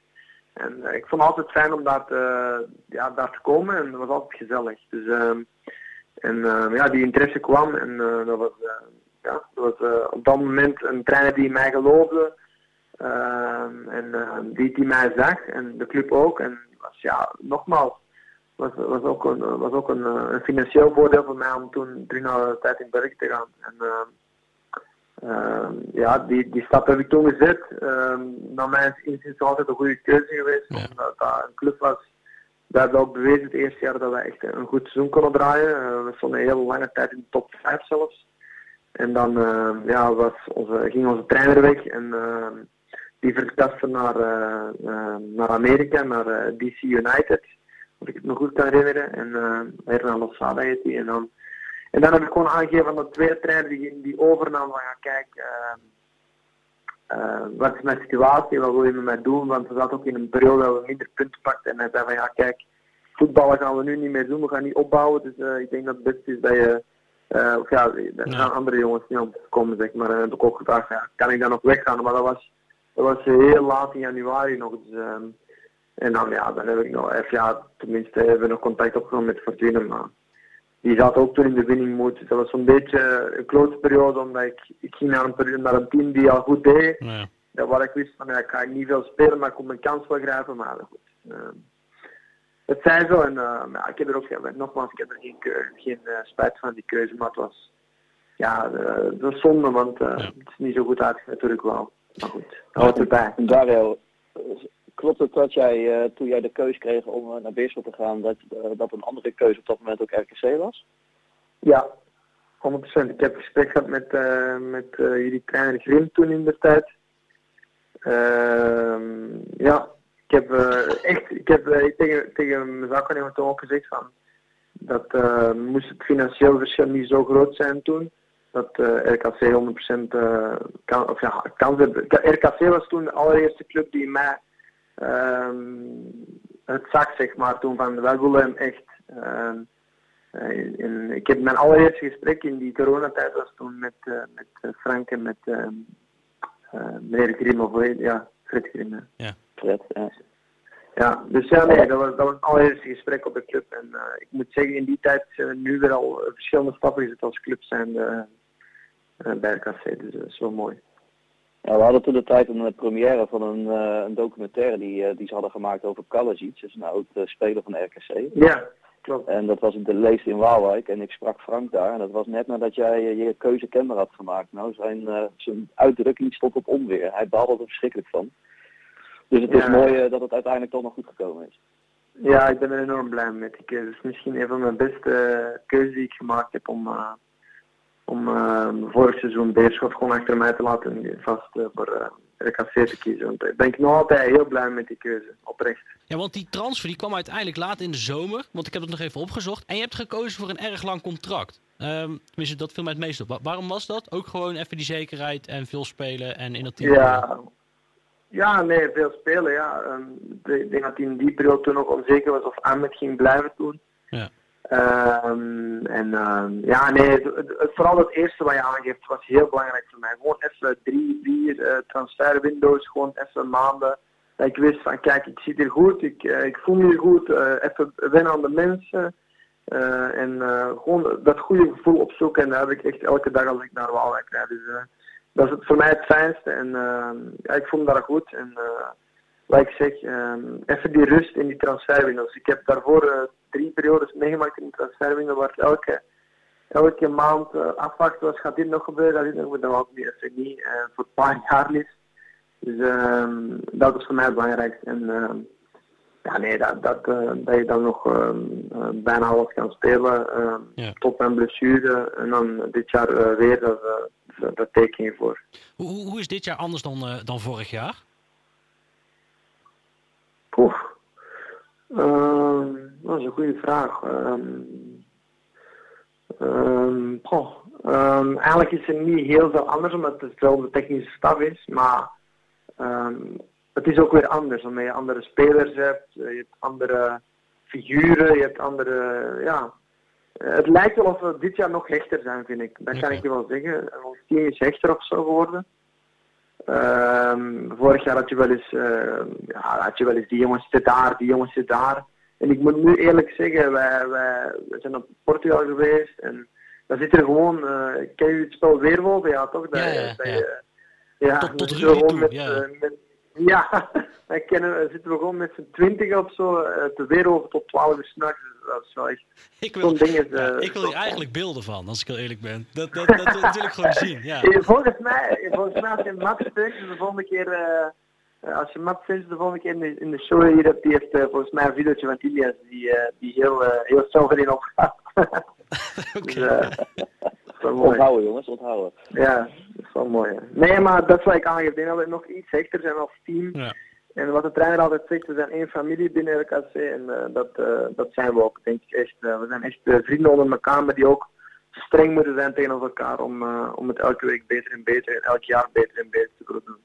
En uh, ik vond het altijd fijn om daar te, ja, daar te komen en dat was altijd gezellig. Dus, uh, en ja, die interesse kwam en dat was, ja, dat was op dat moment een trainer die in mij geloofde. Ehm, en die, die mij zag en de club ook. En was, ja, nogmaals, was, was ook, een, was ook een, een financieel voordeel voor mij om toen drie na de tijd in Berg te gaan. En, uh, ja, die, die stap heb ik toen gezet. Uh, naar mijn inziens altijd een goede keuze geweest. Ja. Omdat dat een club was. Dat hebben we ook bewezen het eerste jaar dat we echt een goed seizoen konden draaien. Uh, we stonden een hele lange tijd in de top 5 zelfs. En dan uh, ja, was onze, ging onze trainer weg en die verkaste naar, naar Amerika, naar DC United. Als ik het nog goed kan herinneren. En uh, Hernan Losada heet die. En dan en dan heb ik gewoon aangegeven aan de tweede trainer die, die overnam van ja kijk, uh, wat is mijn situatie, wat wil je met mij doen? Want we zaten ook in een periode dat we minder punten pakten en hij zei van ja kijk, voetballen gaan we nu niet meer doen, we gaan niet opbouwen. Dus uh, ik denk dat het beste is dat je, uh, of ja, er gaan andere jongens niet op komen zeg maar. En heb ik ook gevraagd, ja, kan ik dan nog weggaan? Maar dat was, dat was heel laat in januari nog. Dus, um, en dan ja, dan heb ik nog even, ja, tenminste hebben we nog contact opgenomen met Fortuna. Maar die zat ook toen in de winning mood. Dus dat was zo'n beetje een close periode, omdat ik, ik ging naar een, naar een team die al goed deed. Ja. Waar ik wist van, ja, ik ga niet veel spelen, maar ik kon mijn kans wel grijpen. Maar goed. Uh, het zijn zo. En uh, ja, ik heb er ook, nogmaals, ik heb er geen, geen uh, spijt van die keuze. Maar het was, ja, het was zonde, want ja. het is niet zo goed uitgegaan natuurlijk wel. Maar goed, dat hoort erbij. Dario, klopt het dat jij, uh, toen jij de keuze kreeg om uh, naar Beerschot te gaan, dat, uh, dat een andere keuze op dat moment ook RKC was? Ja, 100%. Ik heb gesprek gehad met, met jullie trainer Grim toen in de tijd. Ehm, ja, ik heb echt, ik heb tegen, tegen mijn zaakwaarnemer toen ook gezegd van, dat moest het financieel verschil niet zo groot zijn toen dat RKC 100% kan, of ja, kans hebben. RKC was toen de allereerste club die mij het zag, zeg maar, toen van wij willen hem echt. Um, in, ik heb mijn allereerste gesprek in die coronatijd was toen met, uh, met Frank en met uh, meneer Grim, of ja, Fred Grim. Ja. Fred, ja. Ja, dus ja, nee, dat was, dat was het allereerste gesprek op de club. En uh, ik moet zeggen, in die tijd zijn we nu weer al verschillende stappen gezet als club zijn uh, bij RKC. Dus dat is wel mooi. Ja, we hadden toen de tijd een première van een, uh, een documentaire die, uh, die ze hadden gemaakt over Kalajic, dus een oud uh, speler van RKC. Ja, klopt. En dat was de leest in Waalwijk en ik sprak Frank daar en dat was net nadat jij je keuze kenbaar had gemaakt. Nou, zijn, zijn uitdrukking stond op onweer. Hij baalde er verschrikkelijk van. Dus het ja. is mooi dat het uiteindelijk toch nog goed gekomen is. Ja, ik ben er enorm blij mee met die keuze. Het is misschien een van mijn beste keuzes die ik gemaakt heb om om uh, vorig seizoen Beerschot gewoon achter mij te laten vast uh, voor uh, RKC te kiezen. Want ik ben nog altijd heel blij met die keuze, oprecht. Ja, want die transfer die kwam uiteindelijk laat in de zomer, want ik heb het nog even opgezocht. En je hebt gekozen voor een erg lang contract. Um, tenminste, dat viel mij het meest op. Waarom was dat? Ook gewoon even die zekerheid en veel spelen en in dat team? Ja, ja nee, veel spelen, ja. Um, ik denk dat hij in die periode toen nog onzeker was of Ahmed ging blijven toen. Ja. Um, en um, ja, nee, vooral het eerste wat je aangeeft was heel belangrijk voor mij. Gewoon even drie, vier uh, transferwindows, gewoon even maanden. Dat ik wist van, kijk, ik zit hier goed, ik, uh, ik voel me hier goed, uh, even wennen aan de mensen. en gewoon dat goede gevoel opzoeken. En dat heb ik echt elke dag als ik naar Waalwijk rijd. Dus dat is het voor mij het fijnste. En ja, ik voel me daar goed. En wat ik zeg, even die rust in die transferwindows. Ik heb daarvoor drie periodes meegemaakt in de transferwindow waar elke, elke maand uh, afwachten was, gaat dit nog gebeuren, gaat dit nog gebeuren, dat was niet even niet, uh, voor een paar jaar liefst. Dus uh, dat is voor mij het belangrijkste. En uh, ja, nee, dat, dat, uh, dat je dan nog bijna alles kan spelen, ja. tot mijn blessure. En dan dit jaar weer, dat, dat teken je voor. Hoe, hoe is dit jaar anders dan, dan vorig jaar? Ehm, dat is een goede vraag. Ehm, eigenlijk is er niet heel veel anders omdat het dezelfde technische staf is, maar het is ook weer anders omdat je andere spelers hebt, eh, je hebt andere figuren, je hebt andere, ja. Eh, Het lijkt wel of we dit jaar nog hechter zijn, vind ik. Dat kan ik je wel zeggen. Ons team is hechter of zo geworden. Vorig jaar had je wel eens, ehm, ja, had je wel eens die jongens zitten daar, die jongens zitten daar. En ik moet nu eerlijk zeggen, wij, wij, we zijn op Portugal geweest en daar zit er gewoon, eh ken je het spel Weerwolven? Ja, toch? Dat, Ja, ja, dat ja. ja, Tot- dan zitten we gewoon met, ja. eh, met- ja, <laughs> dan kennen, zitten we gewoon met z'n twintig of zo, eh, te Weerwolven tot twaalf uur s'nachts. Dat is wel echt, <laughs> Ik zo'n wil, ding is... ja, eh, ik wil eigenlijk beelden van, als ik heel eerlijk ben. Dat, dat, dat, dat wil ik gewoon zien, ja. <laughs> Volgens mij, volgens mij als je Matt Steuns de volgende keer, als je Matt Steuns de volgende keer in de, in de show hier hebt, die heeft eh, volgens mij een videootje van Ilias die, eh, die heel, eh heel erin opgaat. <laughs> Oké. dus, eh. Onthouden jongens, onthouden. Ja, dat is wel mooi. hè. Nee, maar dat is wat ik aangeef. Ik denk dat we nog iets hechter zijn als team. Ja. En wat de trainer altijd zegt, we zijn één familie binnen RKC en eh, dat, eh, dat zijn we ook, denk ik echt. Eh, we zijn echt eh, vrienden onder elkaar, maar die ook streng moeten zijn tegenover elkaar om, eh, om het elke week beter en beter en elk jaar beter en beter te kunnen doen.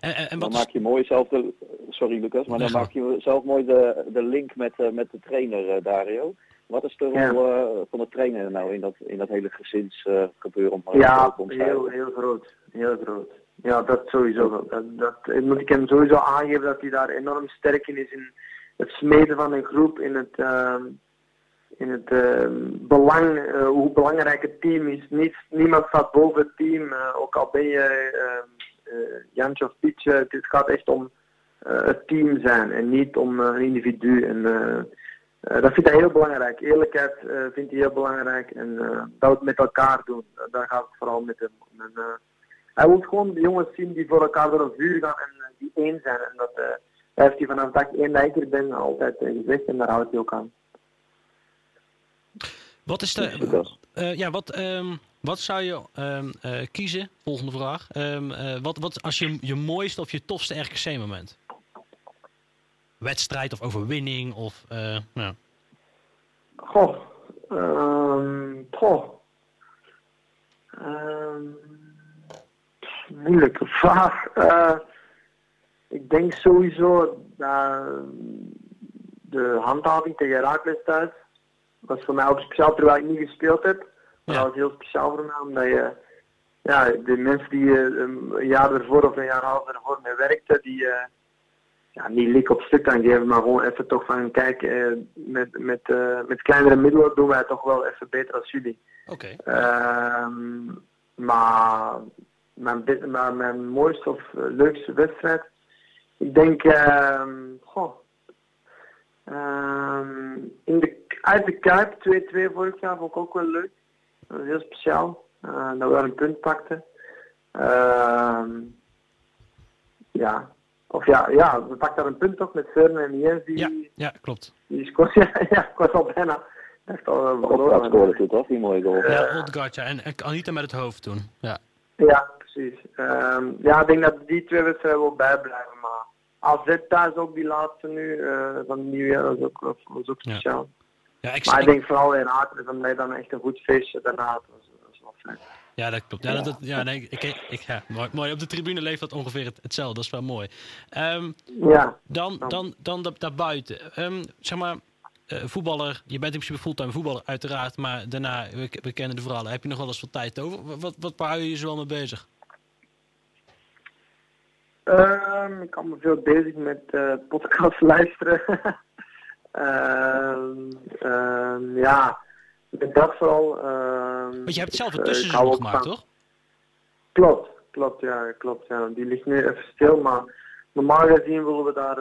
En, en, en Dan wat maak je mooi zelf de, sorry Lucas, maar dan maak je zelf mooi de, de link met, eh, met de trainer eh, Dario. Wat is de rol Ja. eh, van de trainer nou in dat, in dat hele gezinsgebeuren? om Ja, te heel, heel groot. Heel groot. Ja, dat sowieso. Dat, dat, moet ik hem sowieso aangeven dat hij daar enorm sterk in is. In het smeden van een groep, in het, ehm, in het ehm, belang, hoe belangrijk het team is. Niet, niemand staat boven het team, eh, ook al ben je ehm, eh, Jantje of Pietje. Het gaat echt om eh, het team zijn en niet om eh, een individu. En, eh, eh, dat vindt hij heel belangrijk. Eerlijkheid eh, vindt hij heel belangrijk. En eh, dat we het met elkaar doen. Eh, daar gaat het vooral met hem om. En, eh, hij wil gewoon de jongens zien die voor elkaar door een vuur gaan en eh, die één zijn. En dat, eh, dat heeft hij vanaf dag één dat ik er ben altijd eh, gezegd en daar houdt hij ook aan. Wat is de. Eh, ja, wat, ehm, wat zou je ehm, eh, kiezen? Volgende vraag. Ehm, eh, wat, wat als je je mooiste of je tofste RKC-moment? Wedstrijd of overwinning of. eh. Goh. ehm goh. Moeilijke <laughs> vraag. Ik denk sowieso dat de handhaving tegen Herakles thuis was voor mij ook speciaal terwijl ik niet gespeeld heb. Was heel speciaal voor mij omdat je ja, de mensen die je een jaar ervoor of een jaar en een half ervoor mee werkte, die eh, ja, niet lik op stuk kan geven, maar gewoon even toch van kijk, eh, met, met, eh, met kleinere middelen doen wij toch wel even beter als jullie. Oké. Ehm, maar mijn, maar mijn mooiste of eh, leukste wedstrijd, ik denk, ehm, goh, ehm, in de, uit de Kuip 2-2 vorig jaar vond ik ook wel leuk. Dat was heel speciaal, eh, dat we daar een punt pakten. Ehm, ja, of ja, ja, we pakten daar een punt toch met Søren en Jens die, Ja, ja, klopt. die scoort. <laughs> Ja, ja, ik was al bijna. Echt al eh, verloren. scoorde toen toch, die mooie goal. Ja, ja. En, en Anita met het hoofd toen. Ja. Ja, precies. Ehm, ja, ik denk dat die twee wedstrijden wel bijblijven. Maar AZ thuis ook die laatste nu eh, van het nieuwjaar, dat was ook, dat was ook speciaal. Ja, ik, Maar ik denk vooral in Aken, omdat je dan echt een goed feestje daarna. Dat was, dat was wel fijn. ja, dat klopt. Ja, dat, dat- ja, nee, ik, ik, ja, mooi, mooi. Op de tribune leeft dat ongeveer het- hetzelfde. Dat is wel mooi. Ehm, Ja, Dan, dan, dan da- daarbuiten. Ehm, zeg maar, eh, voetballer. Je bent in principe fulltime voetballer, uiteraard. Maar daarna, we, we kennen de verhalen. Heb je nog wel eens wat tijd over? Wat, wat, wat hou je je zo mee bezig? Ehm, ik kan me veel bezig met eh podcast <laughs> luisteren. Ehm, ehm, ja, dat vooral. ehm, Want je hebt zelf een eh, tussenseizoen gemaakt, toch? Klopt, klopt, ja, klopt. Ja. Die ligt nu even stil, maar normaal gezien willen we daar,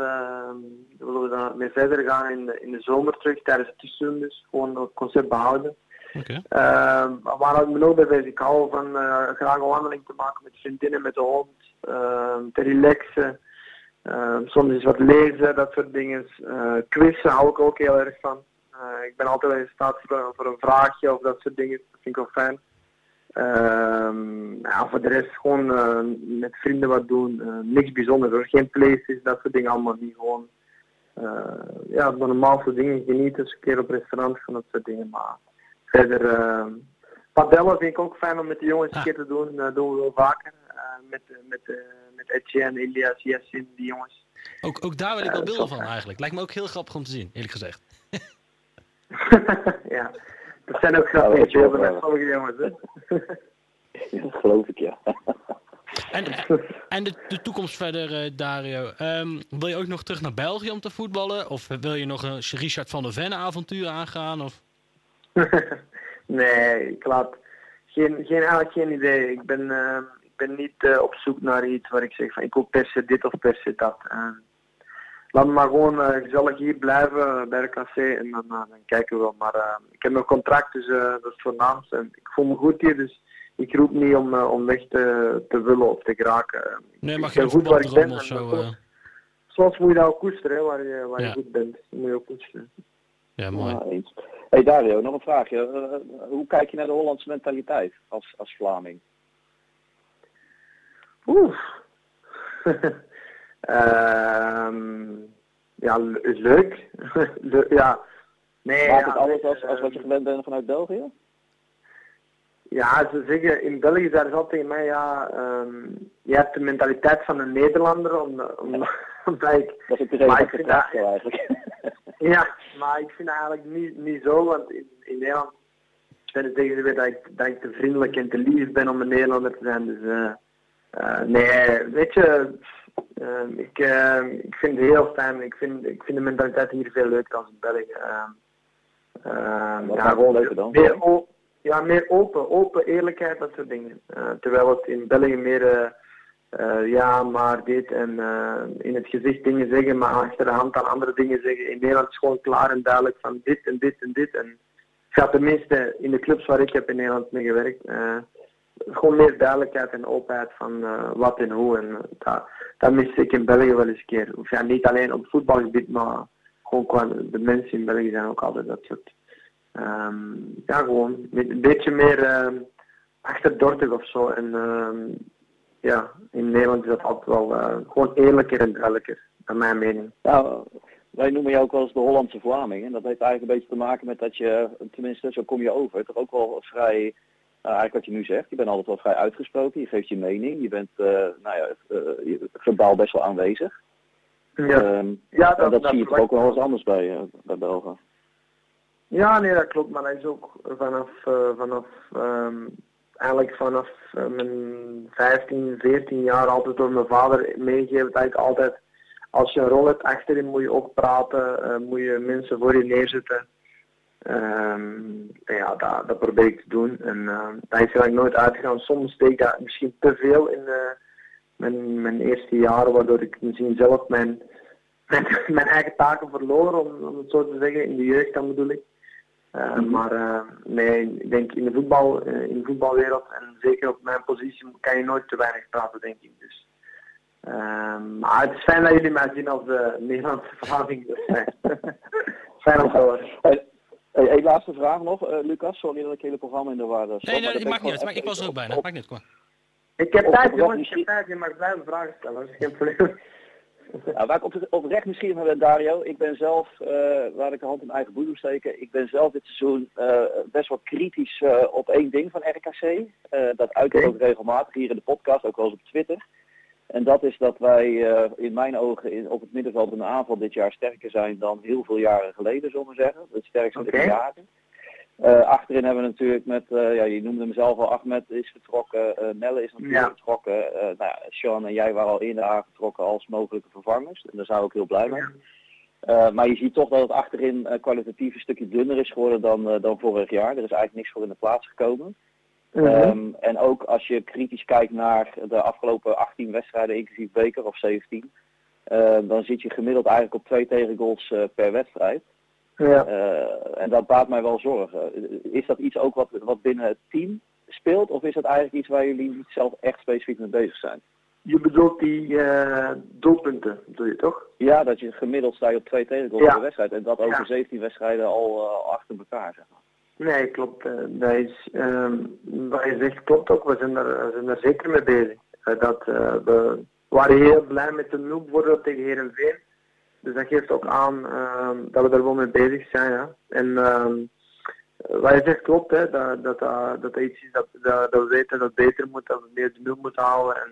willen we daar mee verder gaan in de, in de zomer terug, tijdens het tussendoen dus. Gewoon het concept behouden. Oké. Uh, waar ik me ook bij bezig ik hou van eh, graag een wandeling te maken met vriendinnen, met de hond, te relaxen. Eh, soms eens wat lezen, dat soort dingen. Eh quizzen hou ik ook heel erg van. Eh, ik ben altijd in staat voor, voor een vraagje of dat soort dingen. Dat vind ik wel fijn. Ehm, ja, voor de rest gewoon met vrienden wat doen. Niks bijzonders hoor. Geen places, dat soort dingen allemaal niet. Gewoon ja, de normaalste dingen genieten. Dus een keer op restaurant gaan, dat soort dingen. Maar verder, uh, padellen vind ik ook fijn om met de jongens een keer te doen. Dat doen we wel vaker. met, met, met Etienne, Ilias, Yassin, die jongens. Ook, ook daar wil ik wel beelden van eigenlijk. Lijkt me ook heel grappig om te zien, eerlijk gezegd. <laughs> ja, dat zijn ook grappige beelden met sommige jongens. Hè? <laughs> dat geloof ik, ja. En, <laughs> en de, de toekomst verder, uh, Dario. Um, wil je ook nog terug naar België om te voetballen? Of wil je nog een Richard van der Venne avontuur aangaan? Of? nee, ik laat geen, geen, eigenlijk geen idee. Ik ben, uh, ik ben niet uh, op zoek naar iets waar ik zeg van ik wil per se dit of per se dat. laat me maar gewoon gezellig hier blijven bij de KC en dan, dan kijken we wel. Maar ik heb mijn contract, dus dat is voornaamst. En ik voel me goed hier, dus ik roep niet om, uh, om weg te, te willen of te geraken. Nee, mag je een goed waar ik ben. Of zo, uh... Soms moet je dat ook koesteren, hè, waar, je, waar ja. je goed bent. Moet je ook koesteren. Ja, mooi. Ja, eens. hey Dario, nog een vraagje. Uh, hoe kijk je naar de Hollandse mentaliteit als, als Vlaming? Oeh. um, <laughs> ja, leuk. <laughs> Le ja. Nee, Maakt het alles als, als wat je gewend bent vanuit België? Ja, ze zeggen in België daar is altijd tegen mij, ja, um, je hebt de mentaliteit van een Nederlander, om, om, <laughs> omdat ik... Dat is het maar ik vind dat, eigenlijk. ja, maar ik vind dat eigenlijk niet, niet zo, want in, in Nederland zeggen ze weer dat ik, dat ik te vriendelijk en te lief ben om een Nederlander te zijn, dus uh, uh, nee, weet je, uh, ik, ik vind het heel fijn, ik vind, ik vind de mentaliteit hier veel leuker dan in België. Wat ja, gewoon leuker dan? Meer, ja, meer open, open eerlijkheid, dat soort dingen. Uh, terwijl het in België meer, uh, ja, maar dit en in het gezicht dingen zeggen, maar achter de hand dan andere dingen zeggen. In Nederland is gewoon klaar en duidelijk van dit en dit en dit. En ik ga tenminste in de clubs waar ik heb in Nederland mee gewerkt, gewoon meer duidelijkheid en openheid van wat en hoe. En dat, dat mis ik in België wel eens een keer. Of ja, niet alleen op voetbalgebied, maar gewoon qua de mensen in België zijn ook altijd dat soort Um, ja, gewoon een beetje meer uh, achterdortig of zo. En uh, ja, in Nederland is dat altijd wel uh, gewoon eerlijker en duidelijker, naar mijn mening. Ja, wij noemen jou ook wel eens de Hollandse Vlaming. En dat heeft eigenlijk een beetje te maken met dat je, tenminste zo kom je over, toch ook wel vrij, uh, eigenlijk wat je nu zegt, je bent altijd wel vrij uitgesproken, je geeft je mening, je bent uh, nou ja, uh, verbaal best wel aanwezig. Ja, um, ja dat, dat, dat zie je toch ook wel eens anders bij, bij Belgen. Ja, nee, dat klopt. Maar dat is ook vanaf, uh, vanaf um, eigenlijk vanaf uh, mijn 15, 14 jaar altijd door mijn vader meegegeven. Dat ik altijd, als je een rol hebt achterin, moet je ook praten, uh, moet je mensen voor je neerzetten. Um, ja, dat, dat probeer ik te doen. En uh, dat is eigenlijk nooit uitgegaan. Soms steek ik dat misschien te veel in mijn, mijn eerste jaren, waardoor ik misschien zelf mijn, <laughs> mijn, mijn eigen taken verloor, om, om het zo te zeggen, in de jeugd dan bedoel ik. Uh, maar uh, nee, ik denk in de, voetbal, uh, in de voetbalwereld en zeker op mijn positie kan je nooit te weinig praten, denk ik. Dus. maar het is fijn dat jullie mij zien als de Nederlandse <laughs> verhouding. <laughs> Fijn om te horen. Hey, hey, laatste vraag nog, Lucas. Sorry dat ik het hele programma in de waarde Nee, nee, dat maakt niet uit. Ik was er ook bijna. Maakt niet, uit. Ik heb tijd, jongens. Ik heb tijd. Je mag blijven vragen stellen. Dat is geen probleem. Nou, waar ik op, oprecht misschien ben, Dario, ik ben zelf, uh, waar ik de hand in eigen boezem steken, ik ben zelf dit seizoen uh, best wel kritisch uh, op één ding van RKC. dat uit ik ook regelmatig hier in de podcast, ook wel eens op Twitter. En dat is dat wij in mijn ogen in, op het middenveld in de aanval dit jaar sterker zijn dan heel veel jaren geleden, zullen we zeggen. Het sterkste okay. in de jaren. Uh, achterin hebben we natuurlijk met, uh, ja, je noemde hem zelf al, Ahmed is vertrokken, uh, Nelle is natuurlijk ja. vertrokken. nou ja, Sean en jij waren al eerder aangetrokken als mogelijke vervangers. En daar zou ik heel blij mee. Ja. maar je ziet toch dat het achterin kwalitatief een stukje dunner is geworden dan, dan vorig jaar. Er is eigenlijk niks voor in de plaats gekomen. Mm -hmm. um, en ook als je kritisch kijkt naar de afgelopen 18 wedstrijden, inclusief beker of 17, dan zit je gemiddeld eigenlijk op twee tegengoals per wedstrijd. Ja. Uh, en dat baart mij wel zorgen. Is dat iets ook wat, wat binnen het team speelt? Of is dat eigenlijk iets waar jullie niet zelf echt specifiek mee bezig zijn? Je bedoelt die uh, doelpunten, doe je toch? Ja, dat je gemiddeld sta je op twee tegengoals ja. per wedstrijd. En dat over ja. 17 wedstrijden al uh, achter elkaar, zeg maar. Nee, klopt. dat is, um, wat je zegt klopt ook. We zijn er, zijn er zeker mee bezig. dat, we waren heel blij met de 0 bijvoorbeeld tegen Herenveen. Dus dat geeft ook aan ehm, dat we daar wel mee bezig zijn. Ja. En ehm, wat je zegt klopt, hè, dat, dat, dat, iets is dat, dat, dat we weten dat het beter moet, dat we meer de nul moeten houden. En,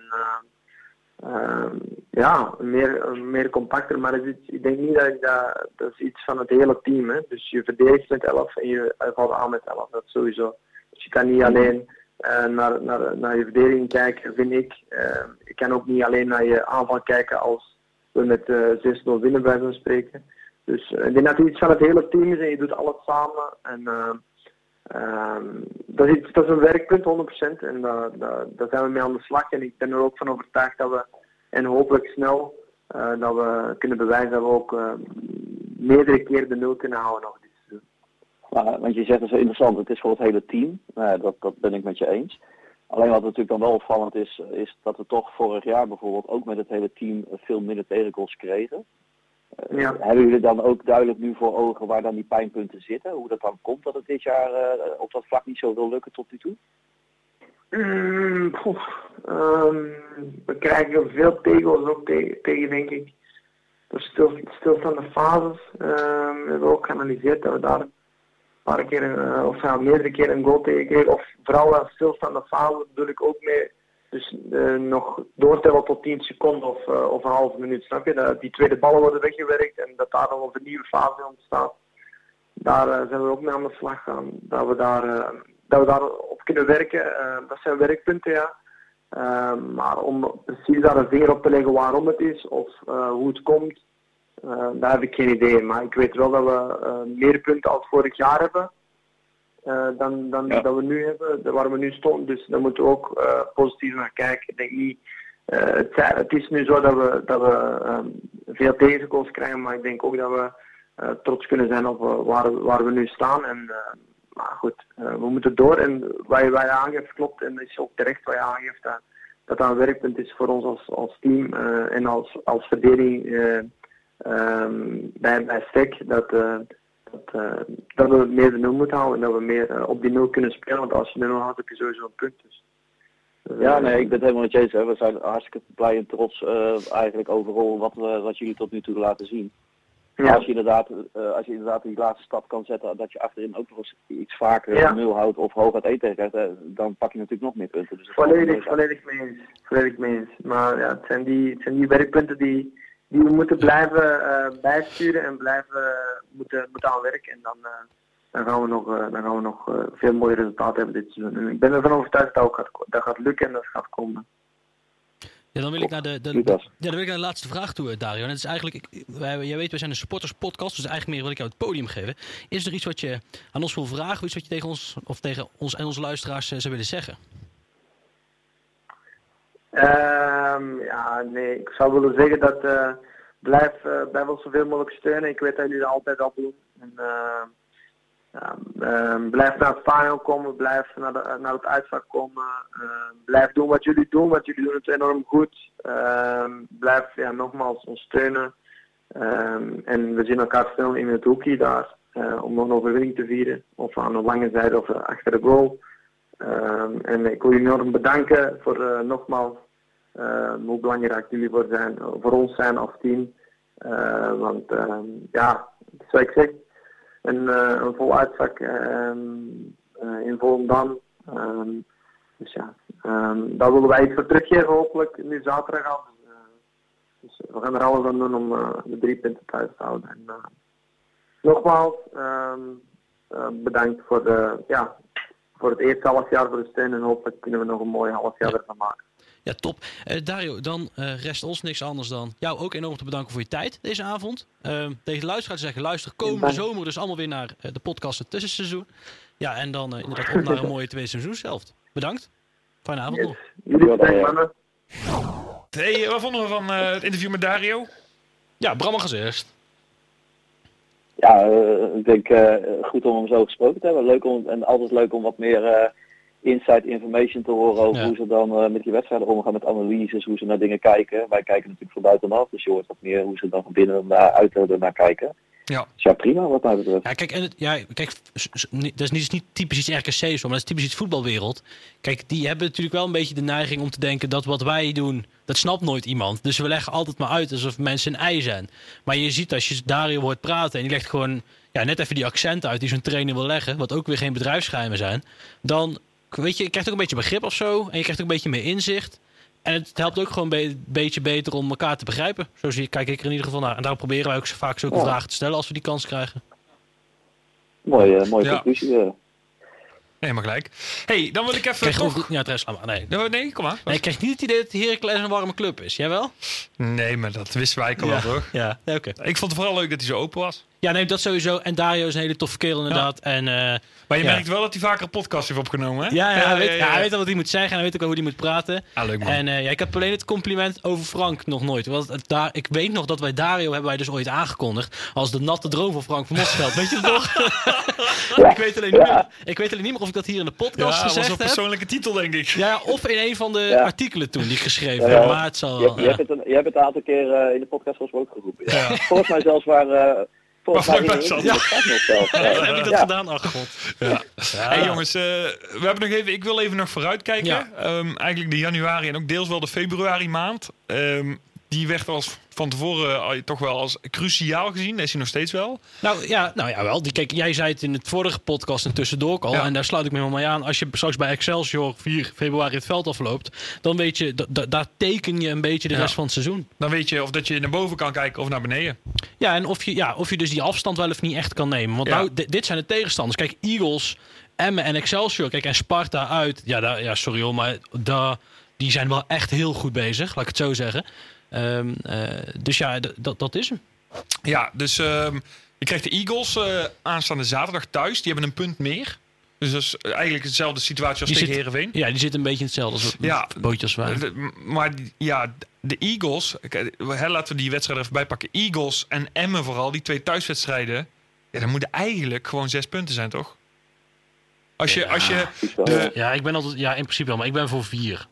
ehm, ehm, ja, meer, meer compacter, maar is iets- ik denk niet dat ik dat, dat is iets van het hele team. Hè. Dus je verdedigt met 11 en je valt aan met 11, dat sowieso. Dus je kan niet alleen eh, naar, naar, naar je verdediging kijken, vind ik. Eh, je kan ook niet alleen naar je aanval kijken als we met eh 6-0 winnen, bij zo'n spreken. Dus eh, ik denk dat het iets van het hele team is en je doet alles samen. En eh, ehm, dat, is, dat is een werkpunt, 100%. En daar zijn we mee aan de slag. En ik ben er ook van overtuigd dat we, en hopelijk snel, eh, dat we kunnen bewijzen dat we ook eh, meerdere keren de nul kunnen houden nog dit seizoen. Want je zegt het zo interessant, het is voor het hele team. Nou, dat, dat ben ik met je eens. Alleen wat natuurlijk dan wel opvallend is, is dat we toch vorig jaar bijvoorbeeld ook met het hele team veel minder tegengoals kregen. Eh, Ja. Hebben jullie dan ook duidelijk nu voor ogen waar dan die pijnpunten zitten? Hoe dat dan komt dat het dit jaar eh, op dat vlak niet zo wil lukken tot nu toe? Mm, ehm, we krijgen veel tegels ook tegen, tegen denk ik. Door stil, stilstaande fases. Ehm, we hebben ook geanalyseerd dat we daar een paar keer, eh, of ja, meerdere keren een goal tegen kregen. Of vooral wel stilstaande fases bedoel ik ook mee. Dus eh, nog doortellen tot 10 seconden of, eh, of een halve minuut, snap je? Dat die tweede ballen worden weggewerkt en dat daar dan een nieuwe fase ontstaat. Daar eh, zijn we ook mee aan de slag gaan. Dat we daar, dat we daar op kunnen werken. Dat zijn werkpunten, ja. Maar om precies daar een vinger op te leggen waarom het is of hoe het komt, daar heb ik geen idee. Maar ik weet wel dat we meer punten als vorig jaar hebben. Eh, dan dan Ja. dat we nu hebben, waar we nu stonden. Dus daar moeten we ook eh, positief naar kijken. Ik denk niet. eh, het, is nu zo dat we, dat we ehm, veel tegengoals krijgen, maar ik denk ook dat we trots kunnen zijn op waar, waar we nu staan. En, maar goed, we moeten door. En wat je, wat je aangeeft klopt. En is ook terecht wat je aangeeft. Dat dat, dat een werkpunt is voor ons als, als team en als, als verdediging eh, ehm, bij, bij STEC. Dat, dat, eh, dat we meer de nul moeten houden en dat we meer eh, op die nul kunnen spelen. Want als je de nul houdt, heb je sowieso een punt. Dus, eh, Ja, nee, ik ben het helemaal met je eens. Hè. We zijn hartstikke blij en trots eh, eigenlijk overal wat, we, wat jullie tot nu toe laten zien. Ja. Als je inderdaad, als je inderdaad die laatste stap kan zetten, dat je achterin ook nog eens iets vaker Ja. nul houdt of hoog uit eten krijgt, dan pak je natuurlijk nog meer punten. Dus Volledig, volledig mee eens. Volledig mee eens. Maar ja, het zijn die, het zijn die werkpunten die, die we moeten blijven eh, bijsturen en blijven eh, moeten, moeten aan werken. En dan, eh, dan gaan we nog, dan gaan we nog veel mooie resultaten hebben dit seizoen. En ik ben ervan overtuigd dat ook gaat, dat gaat lukken en dat gaat komen. Ja, dan wil ik naar de, de, ja, dan wil ik naar de laatste vraag toe, Dario. En het is eigenlijk, ik, wij, jij weet, we zijn een supporterspodcast, dus eigenlijk meer wil ik jou het podium geven. Is er iets wat je aan ons wil vragen, of iets wat je tegen ons of tegen ons en onze luisteraars zou willen zeggen? Ehm, ja, nee, ik zou willen zeggen dat eh, blijf, eh blijf ons zoveel mogelijk steunen. Ik weet dat jullie dat altijd al doen. En, eh, ja, ehm, blijf naar het stadion komen, blijf naar, naar het uitvak komen. Ehm, blijf doen wat jullie doen, want jullie doen het enorm goed. Ehm, blijf ja, nogmaals ons steunen. Ehm, en we zien elkaar snel in het hoekje daar eh, om nog een overwinning te vieren. Of aan de lange zijde of achter de goal. Ehm, en ik wil jullie enorm bedanken voor eh, nogmaals ehm, hoe belangrijk jullie voor, zijn, voor ons zijn als team. Eh, want ehm, ja, wat ik zeg, een, eh, een vol ehm, eh, in Volendam. Ehm, dus ja, ehm, daar willen wij iets voor teruggeven hopelijk nu zaterdag af. Dus, eh, dus we gaan er alles aan doen om eh, de drie punten thuis te houden. En, eh, nogmaals, ehm, eh, bedankt voor, de, ja, voor het eerste halfjaar voor de steun en hopelijk kunnen we nog een mooi halfjaar ervan maken. Ja, top. Eh, Dario, dan eh, rest ons niks anders dan jou ook enorm te bedanken voor je tijd deze avond. Ehm, tegen de luisteraars te zeggen, luister komende zomer dus allemaal weer naar eh, de podcast het tussenseizoen. Ja, en dan inderdaad <laughs> op naar een mooie tweede seizoenshelft. Bedankt. Fijne avond nog. Jullie Ja, bedankt ja. mannen. Hey, wat vonden we van eh, het interview met Dario? Ja, Bram mag als eerst. Ja, eh, ik denk eh, goed om hem zo gesproken te hebben. Leuk om, en altijd leuk om wat meer eh, inside information te horen over Ja. hoe ze dan eh, met die wedstrijden omgaan, met analyses, hoe ze naar dingen kijken. Wij kijken natuurlijk van buitenaf, dus je hoort wat meer hoe ze dan van binnen naar uit er naar kijken. Ja. Dus ja, prima wat mij betreft. Ja, kijk, en het, ja, kijk dat is niet, niet typisch iets RKC zo, maar dat is typisch iets voetbalwereld. Kijk, die hebben natuurlijk wel een beetje de neiging om te denken dat wat wij doen, dat snapt nooit iemand. Dus we leggen altijd maar uit alsof mensen een ei zijn. Maar je ziet als je Dario hoort praten en die legt gewoon ja, net even die accenten uit die zo'n trainer wil leggen, wat ook weer geen bedrijfsgeheimen zijn, dan weet je, je krijgt ook een beetje begrip of zo en je krijgt ook een beetje meer inzicht. En het helpt ook gewoon een be- beetje beter om elkaar te begrijpen. Zo zie, kijk ik er in ieder geval naar. En daarom proberen wij ook zo vaak zulke Ja. vragen te stellen als we die kans krijgen. Mooie, eh, mooie Ja. conclusie. eh. Nee, maar gelijk. hey, dan wil ik even Krijg je toch... ook- Ja, maar. Nee. Nee, Nee, kom maar. nee, ik krijg niet het idee dat Heracles een warme club is. Jij wel? Nee, maar dat wisten wij al wel, toch? Ja, nee, oké. Ik vond het vooral leuk dat hij zo open was. Ja, nee, dat sowieso. En Dario is een hele toffe kerel inderdaad. En eh, Maar je Ja. merkt wel dat hij vaker een podcast heeft opgenomen, hè? ja, ja, hij, weet, ja, ja, hij weet al wat hij moet zeggen en hij weet ook al hoe hij moet praten. Ah, leuk man. En eh, ja, ik heb alleen het compliment over Frank nog nooit. Want het daar, ik weet nog dat wij Dario hebben wij dus ooit aangekondigd als de natte droom van Frank van Mosveld. weet je het nog? <laughs> ik, weet alleen niet Ja. meer, ik weet alleen niet meer of ik dat hier in de ja, podcast dat was gezegd een heb. persoonlijke titel, denk ik. Ja, of in een van de Ja. artikelen toen die ik geschreven Ja, heb. ja. Maar het zal Je, je, ja. hebt het een, je hebt het een aantal keer eh, in de podcast volgens mij ook geroepen. Ja. Ja. Volgens mij zelfs waar... eh volgens mij Frank nog zelf. Ja, heb ik dat Ja. gedaan? Ach god. Ja. Ja. Hey jongens, eh, we hebben nog even, ik wil even nog vooruitkijken. Ja. Ehm, eigenlijk de januari en ook deels wel de februari maand. Ehm, die werd als van tevoren al toch wel als cruciaal gezien. Dat is hij nog steeds wel. Nou ja, nou ja, wel. Die, kijk, jij zei het in het vorige podcast en tussendoor al. Ja. En daar sluit ik me helemaal mee aan. Als je straks bij Excelsior 4 februari het veld afloopt, dan weet je, da- da- daar teken je een beetje de Ja. rest van het seizoen. Dan weet je of dat je naar boven kan kijken of naar beneden. Ja, en of je, ja, of je dus die afstand wel of niet echt kan nemen. Want Ja. nou, di- dit zijn de tegenstanders. Kijk, Eagles, Emmen en Excelsior. Kijk, en Sparta uit. Ja, daar, ja sorry hoor, maar daar, die zijn wel echt heel goed bezig. Laat ik het zo zeggen. Ehm, eh, dus ja, dat dat is hem. Ja, dus ehm, je krijgt de Eagles eh, aanstaande zaterdag thuis. Die hebben een punt meer. Dus dat is eigenlijk dezelfde situatie als Die tegen zit- Herenveen. Ja, die zit een beetje in hetzelfde als Ja. bootje als wij. De- maar ja, de Eagles, hè, laten we die wedstrijd even bijpakken. Eagles en Emmen vooral, die twee thuiswedstrijden. Ja, dan moeten eigenlijk gewoon zes punten zijn, toch? Als je, als je de, ja. Ja, ik ben altijd, ja, in principe wel, maar ik ben voor vier.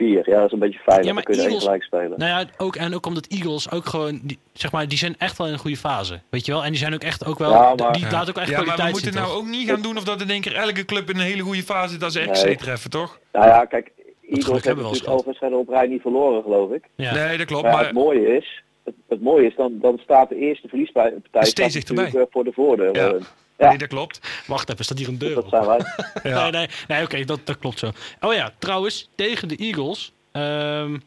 Vier, ja, dat is een beetje veilig. Ja, maar dan kun je Eagles- gelijk spelen. Nou ja, ook, en ook omdat Eagles ook gewoon, die, zeg maar, die zijn echt wel in een goede fase. Weet je wel? En die zijn ook echt ook wel, Ja, maar- die laat ook echt ja, maar kwaliteit we moeten nou ook niet gaan doen of dat in één keer elke club in een hele goede fase zit als ze RKC Nee. treffen, toch? Nou ja, kijk, Eagles hebben we natuurlijk alle wedstrijden op rij niet verloren, geloof ik. Ja. Nee, dat klopt. Maar, Maar het mooie is, het, het mooie is dan, dan staat de eerste verliespartij Steeds dichterbij. eh, voor de voordeur. Ja. Eh, Ja. nee, dat klopt. Wacht even, staat hier een deur dat op? zijn wij. <laughs> Ja. Nee, nee, nee oké, dat, dat klopt zo. Oh ja, trouwens, tegen de Eagles, ehm,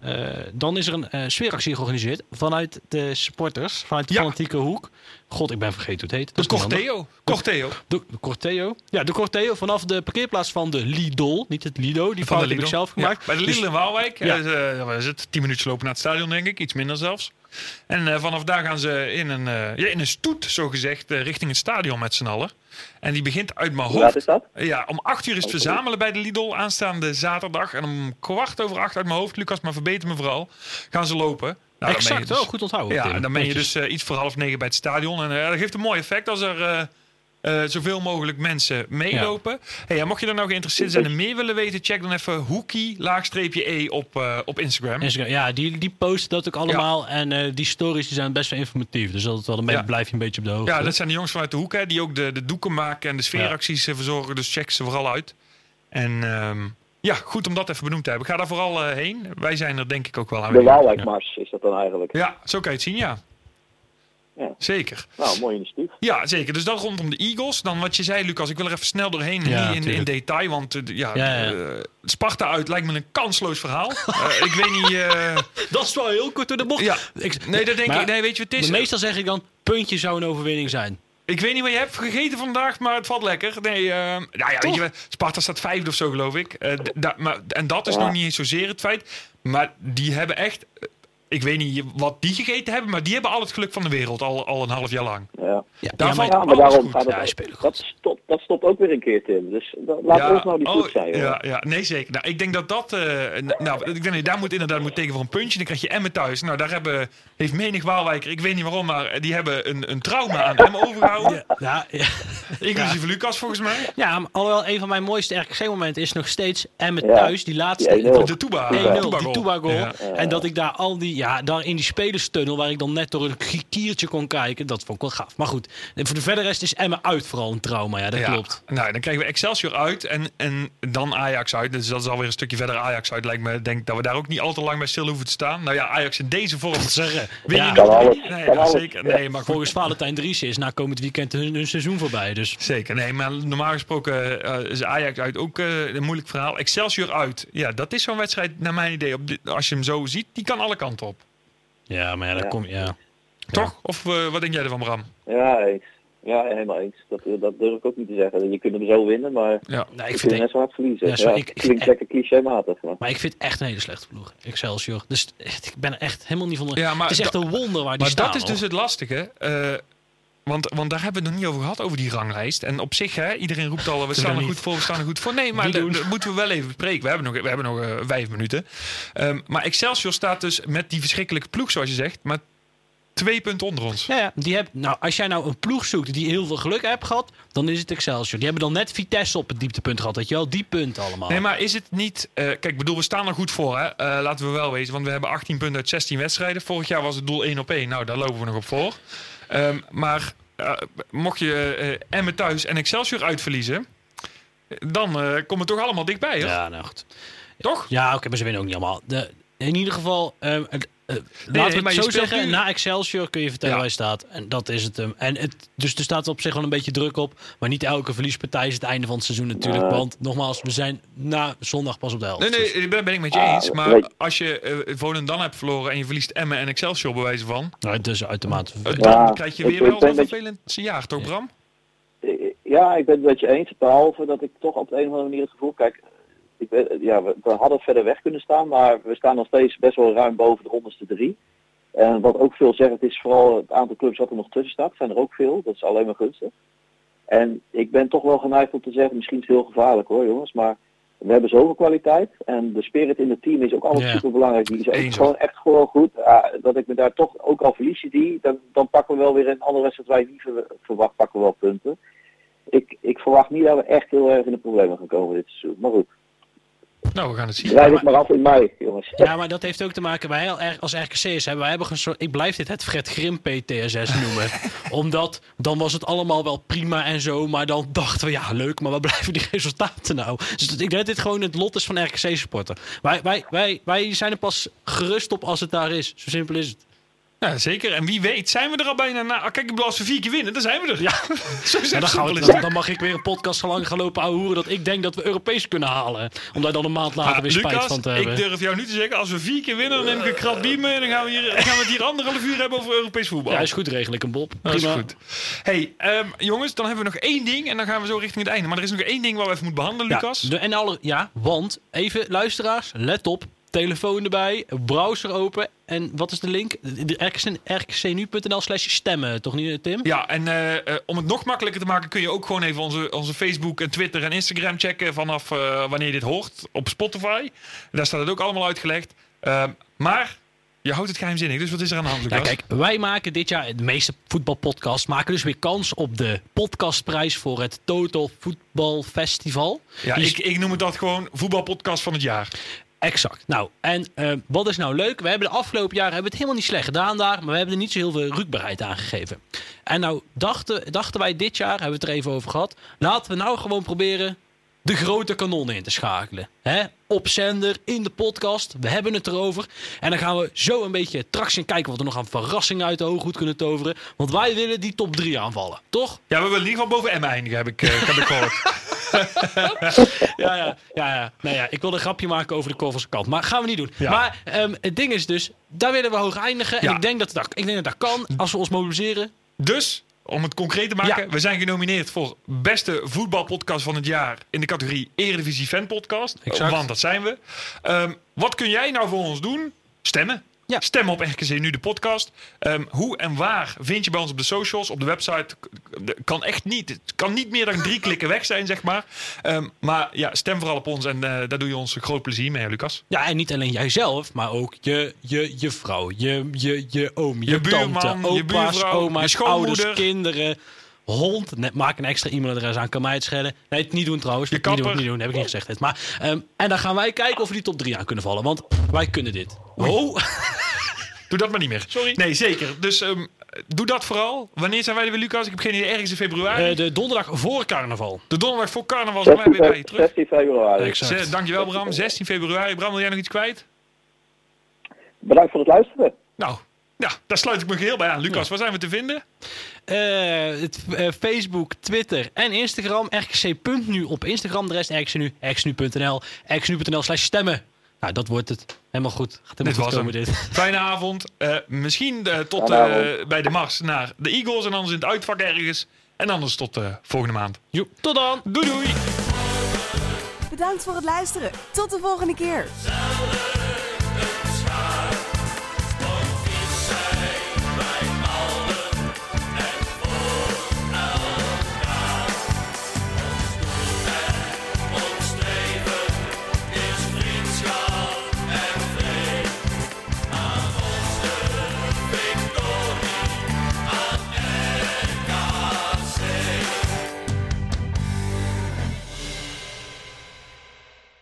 eh, dan is er een eh, sfeeractie georganiseerd vanuit de supporters, vanuit de Ja. fanatieke hoek. God, ik ben vergeten hoe het heet. De Dat handig. Corteo. Corteo. De, de Corteo. Ja, de Corteo vanaf de parkeerplaats van de Lidl. Niet het Lido, die Van fout de heb ik zelf gemaakt. Ja, bij de Dus- Lidl in Waalwijk. Ja. Ja. Uh, is het? Tien minuten lopen naar het stadion, denk ik. Iets minder zelfs. En eh, vanaf daar gaan ze in een, eh, ja, in een stoet, zogezegd, uh, richting het stadion met z'n allen. En die begint uit mijn Hoe laat is hoofd. dat? Ja, om acht uur is het Oh, verzamelen bij de Lidl aanstaande zaterdag. En om kwart over acht uit mijn hoofd, Lucas, maar verbeter me vooral, gaan ze lopen. Nou, exact, dus- oh, goed onthouden. ja, en dan ben je dus eh, iets voor half negen bij het stadion. En eh, dat geeft een mooi effect als er eh, zoveel mogelijk mensen meelopen. Hey, mocht je er nou geïnteresseerd zijn en meer willen weten, check dan even hoekie-e op, eh, op Instagram. Instagram, ja, die, die posten dat ook allemaal. En eh, die stories die zijn best wel informatief. Dus dat wel een beetje, Ja. blijf je een beetje op de hoogte. Ja, dat zijn de jongens vanuit de hoek hè, die ook de, de doeken maken en de sfeeracties verzorgen. Dus check ze vooral uit. En ehm, ja, goed om dat even benoemd te hebben. Ga daar vooral heen. Wij zijn er denk ik ook wel aan. De Waalwijkmars is dat dan eigenlijk. Ja, zo kan je het zien, ja. Ja. Zeker. Nou, mooi initiatief. Ja, zeker. Dus dat rondom de Eagles. Dan wat je zei, Lucas, ik wil er even snel doorheen. Ja, niet in, in detail, want eh, ja, Ja, ja. eh, Sparta uit lijkt me een kansloos verhaal. Eh, ik weet niet... eh, <laughs> Dat is wel heel kort door de bocht. ja, Ik, nee, dat denk maar- ik. Nee, weet je wat het is? meestal zeg ik dan, puntje zou een overwinning zijn. Ik weet niet wat je hebt gegeten vandaag, maar het valt lekker. Nee, eh, nou ja, weet je, Sparta staat vijfde of zo, geloof ik. Eh, maar, en dat is Ja. nog niet eens zozeer het feit. Maar die hebben echt... Ik weet niet wat die gegeten hebben, maar die hebben al het geluk van de wereld. Al, al een half jaar lang. Ja, Ja, Daar ja, valt maar- ja maar alles daarom goed. gaat Ja, het. speelt goed. dat, stopt, dat stopt ook weer een keer, Tim. Dus da- laat ons nou niet oh, goed zijn. hoor. ja, ja, nee zeker. Nou, ik denk dat dat... eh, nou, ik denk dat daar moet inderdaad moet tegen voor een puntje. Dan krijg je Emmen thuis. Nou, daar hebben, heeft menig Waalwijker, ik weet niet waarom, maar die hebben een, een trauma aan Emmen overgehouden. Ja, ja, Inclusief Lucas, volgens mij. ja, maar alhoewel een van mijn mooiste RKC-momenten is nog steeds Emmet Ja, thuis. Die laatste, die 1-0. De Tuba. 1-0, Tuba die goal. Tuba goal. Ja. En dat ik daar al die... ja, daar in die spelerstunnel waar ik dan net door een kiertje kon kijken, dat vond ik wel gaaf. Maar goed, voor de verder rest is Emma uit vooral een trauma. Ja, dat Ja. klopt. Nou, dan krijgen we Excelsior uit en, en dan Ajax uit. Dus dat is alweer een stukje verder Ajax uit. Lijkt me, Ik denk dat we daar ook niet al te lang bij stil hoeven te staan. Nou ja, Ajax in deze vorm. Zeggen. Je Ja, nog alles. Nee, Kan ja, alles. zeker. Nee, maar volgens Valentijn Dries is na komend weekend hun, hun seizoen voorbij. Dus Zeker, nee, maar normaal gesproken eh, is Ajax uit ook eh, een moeilijk verhaal. Excelsior uit, ja, dat is zo'n wedstrijd, naar mijn idee, op dit, als je hem zo ziet, die kan alle kanten op. ja, maar ja, dat Ja. komt. Ja. Toch? Of eh, wat denk jij ervan, Bram? Ja, eens. Ja, helemaal eens. Dat, eh, dat durf ik ook niet te zeggen. Je kunt hem zo winnen, maar Ja. Nee, ik vind hem net zo hard verliezen. Ja, sorry, ik- het ik klinkt vind- lekker clichématig. Maar. Maar ik vind het echt een hele slechte ploeg, Excelsior. Dus echt, ik ben er echt helemaal niet van. de- Ja, maar het is echt een wonder waar die Maar staan. dat is dus het lastige. eh, want, want daar hebben we het nog niet over gehad, over die ranglijst. En op zich, hè, iedereen roept al, we staan dat er goed voor, we staan er goed voor. Nee, maar dat dat moeten we wel even bespreken. We hebben nog, we hebben nog eh, vijf minuten. Ehm, maar Excelsior staat dus met die verschrikkelijke ploeg, zoals je zegt, maar twee punten onder ons. Ja, ja, die heb, nou, als jij nou een ploeg zoekt die heel veel geluk heeft gehad, dan is het Excelsior. Die hebben dan net Vitesse op het dieptepunt gehad, weet je wel? Die punten allemaal. Nee, maar is het niet... eh, kijk, ik bedoel, we staan er goed voor, hè? Eh, laten we wel wezen, want we hebben 18 punten uit 16 wedstrijden. Vorig jaar was het doel 1 op 1. Nou, daar lopen we nog op voor. Ehm, maar eh, mocht je eh Emmen thuis en Excelsior uitverliezen... dan eh komt het toch allemaal dichtbij, hè? Ja, nou goed. Toch? Ja, oké, maar ze winnen ook niet allemaal. De, in ieder geval, het, laten nee, we maar het je zo zeggen. nu- Na Excelsior kun je vertellen Ja. waar je staat. En dat is het hem. En het, dus er staat op zich wel een beetje druk op. Maar niet elke verliespartij is het einde van het seizoen natuurlijk. Want nogmaals, we zijn na zondag pas op de helft. Nee, Dus- nee, daar ben ik met je Ah, eens. Maar als je eh Volendam hebt verloren en je verliest Emmen en Excelsior bij wijze van... Nou, dus uitermate. eh, Ja, dan krijg je weer ik wel een vervelend jaar, toch Bram? Eh, Ja, ik ben het met je eens. Behalve dat ik toch op de een of andere manier het gevoel... Kijk, ik ja, we, we hadden verder weg kunnen staan, maar we staan nog steeds best wel ruim boven de onderste drie. En wat ook veel zegt, het is vooral het aantal clubs wat er nog tussen staat. zijn er ook veel, dat is alleen maar gunstig. En ik ben toch wel geneigd om te zeggen, misschien is het heel gevaarlijk hoor jongens, maar we hebben zoveel kwaliteit. En de spirit in het team is ook altijd Ja. super belangrijk. Die is ook Eens, gewoon echt gewoon goed. Ja, dat ik me daar toch, ook al verlies je die, dan, dan pakken we wel weer een andere wedstrijd je niet ver- verwacht, pakken we wel punten. Ik, ik verwacht niet dat we echt heel erg in de problemen gaan komen dit seizoen. Maar goed, Nou, we gaan het zien. rijd het maar af in mei, jongens. Ja, maar dat heeft ook te maken, wij heel erg- als RKC'ers hebben, wij hebben een soort, ik blijf dit het Fred Grim PTSS noemen. <laughs> Omdat, dan was het allemaal wel prima en zo, maar dan dachten we, ja leuk, maar waar <laughs> blijven die resultaten nou? Dus ik denk dat dit gewoon het lot is van RKC-supporter. Wij, wij, wij, wij zijn er pas gerust op als het daar is. Zo simpel is het. Ja, zeker. En wie weet zijn we er al bijna na. Ah, Kijk, als we vier keer winnen, dan zijn we er. Ja, <laughs> zo simpel dan, gaan we, dan, dan mag ik weer een podcast lang gaan lopen ouwehoeren dat ik denk dat we Europees kunnen halen. Om daar dan een maand later weer spijt Lucas, van te hebben. ik durf jou nu te zeggen, als we vier keer winnen, dan neem ik een krat bier mee en dan gaan we, hier, dan gaan we het hier anderhalf uur hebben over Europees voetbal. Ja, is goed regel ik een Bob. Dat is goed. Hey, ehm, jongens, dan hebben we nog één ding en dan gaan we zo richting het einde. Maar er is nog één ding waar we even moeten behandelen, Lucas. Ja, de, en alle, ja, want even luisteraars, let op. Telefoon erbij, browser open. En wat is de link? Rkcnu.nl slash stemmen, toch niet Tim? Ja, en eh, eh, om het nog makkelijker te maken kun je ook gewoon even onze, onze Facebook en Twitter en Instagram checken vanaf eh, wanneer je dit hoort op Spotify. Daar staat het ook allemaal uitgelegd. Maar je houdt het geheimzinnig, dus wat is er aan de hand, Ja, kijk, wij maken dit jaar, de meeste voetbalpodcasts, maken dus weer kans op de podcastprijs voor het Total Voetbal Festival. ja, is- ik, ik noem het dat gewoon voetbalpodcast van het jaar. Exact. Nou, en eh, wat is nou leuk? We hebben de afgelopen jaren hebben het helemaal niet slecht gedaan daar, maar we hebben er niet zo heel veel rukbaarheid aan gegeven. En nou dachten, dachten wij dit jaar, hebben we het er even over gehad, laten we nou gewoon proberen de grote kanonnen in te schakelen. Hè? Op zender, in de podcast, we hebben het erover. En dan gaan we zo een beetje tractie kijken wat we nog aan verrassingen uit de hooghoed kunnen toveren. Want wij willen die top 3 aanvallen, toch? Ja, we willen in ieder geval boven M eindigen, heb ik, eh, heb ik gehoord. <laughs> ja, ja, ja, ja. Nou ja, ik wilde een grapje maken over de Korvelse kant. Maar gaan we niet doen. Ja. Maar ehm, het ding is dus, daar willen we hoog eindigen. En ik denk, dat dat, ik denk dat dat kan als we ons mobiliseren. Dus, om het concreet te maken, Ja. we zijn genomineerd voor beste voetbalpodcast van het jaar in de categorie Eredivisie Fan Podcast. Exact. Want dat zijn we. Ehm, wat kun jij nou voor ons doen? Stemmen. Ja. Stem op RKC Nu de podcast. Ehm, hoe en waar vind je bij ons op de socials, op de website? Kan echt niet. Het kan niet meer dan drie <laughs> klikken weg zijn, zeg maar. Ehm, maar ja, stem vooral op ons en eh, daar doe je ons groot plezier mee, Lucas. Ja, en niet alleen jijzelf, maar ook je, je, je vrouw, je, je, je oom, je, Je buurman, tante, je opa's, buurvrouw, je oma's, schoonmoeder. ouders, kinderen, hond. Net, maak een extra e-mailadres aan, kan mij het schelen. Nee, het niet doen trouwens. Je niet doen, kapper. niet doen, heb ik niet gezegd. Maar, ehm, en dan gaan wij kijken of we die top 3 aan kunnen vallen. Want wij kunnen dit. Oh, <laughs> Doe dat maar niet meer. Sorry. Nee, zeker. Dus ehm, doe dat vooral. Wanneer zijn wij er weer, Lucas? Ik heb geen idee. Ergens in februari. Eh, de donderdag voor carnaval. de donderdag voor carnaval zijn wij 16, weer bij je terug. 16 februari. Exact. Dankjewel, Bram. 16 februari. Bram, wil jij nog iets kwijt? Bedankt voor het luisteren. Nou, ja, daar sluit ik me geheel bij aan. Lucas, waar zijn we te vinden? Eh, het, eh, Facebook, Twitter en Instagram. RKC.nu op Instagram. De rest RKC.nu. RKC.nu.nl. RKC.nu.nl slash stemmen. Nou, dat wordt het. Helemaal goed. Gaat helemaal Dit goed was komen hem. dit. <laughs> Fijne avond. Eh, misschien eh, tot eh, bij de mars naar de Eagles en anders in het uitvak ergens. En anders tot eh, volgende maand. Joep, tot dan. Doei doei! Bedankt voor het luisteren. Tot de volgende keer.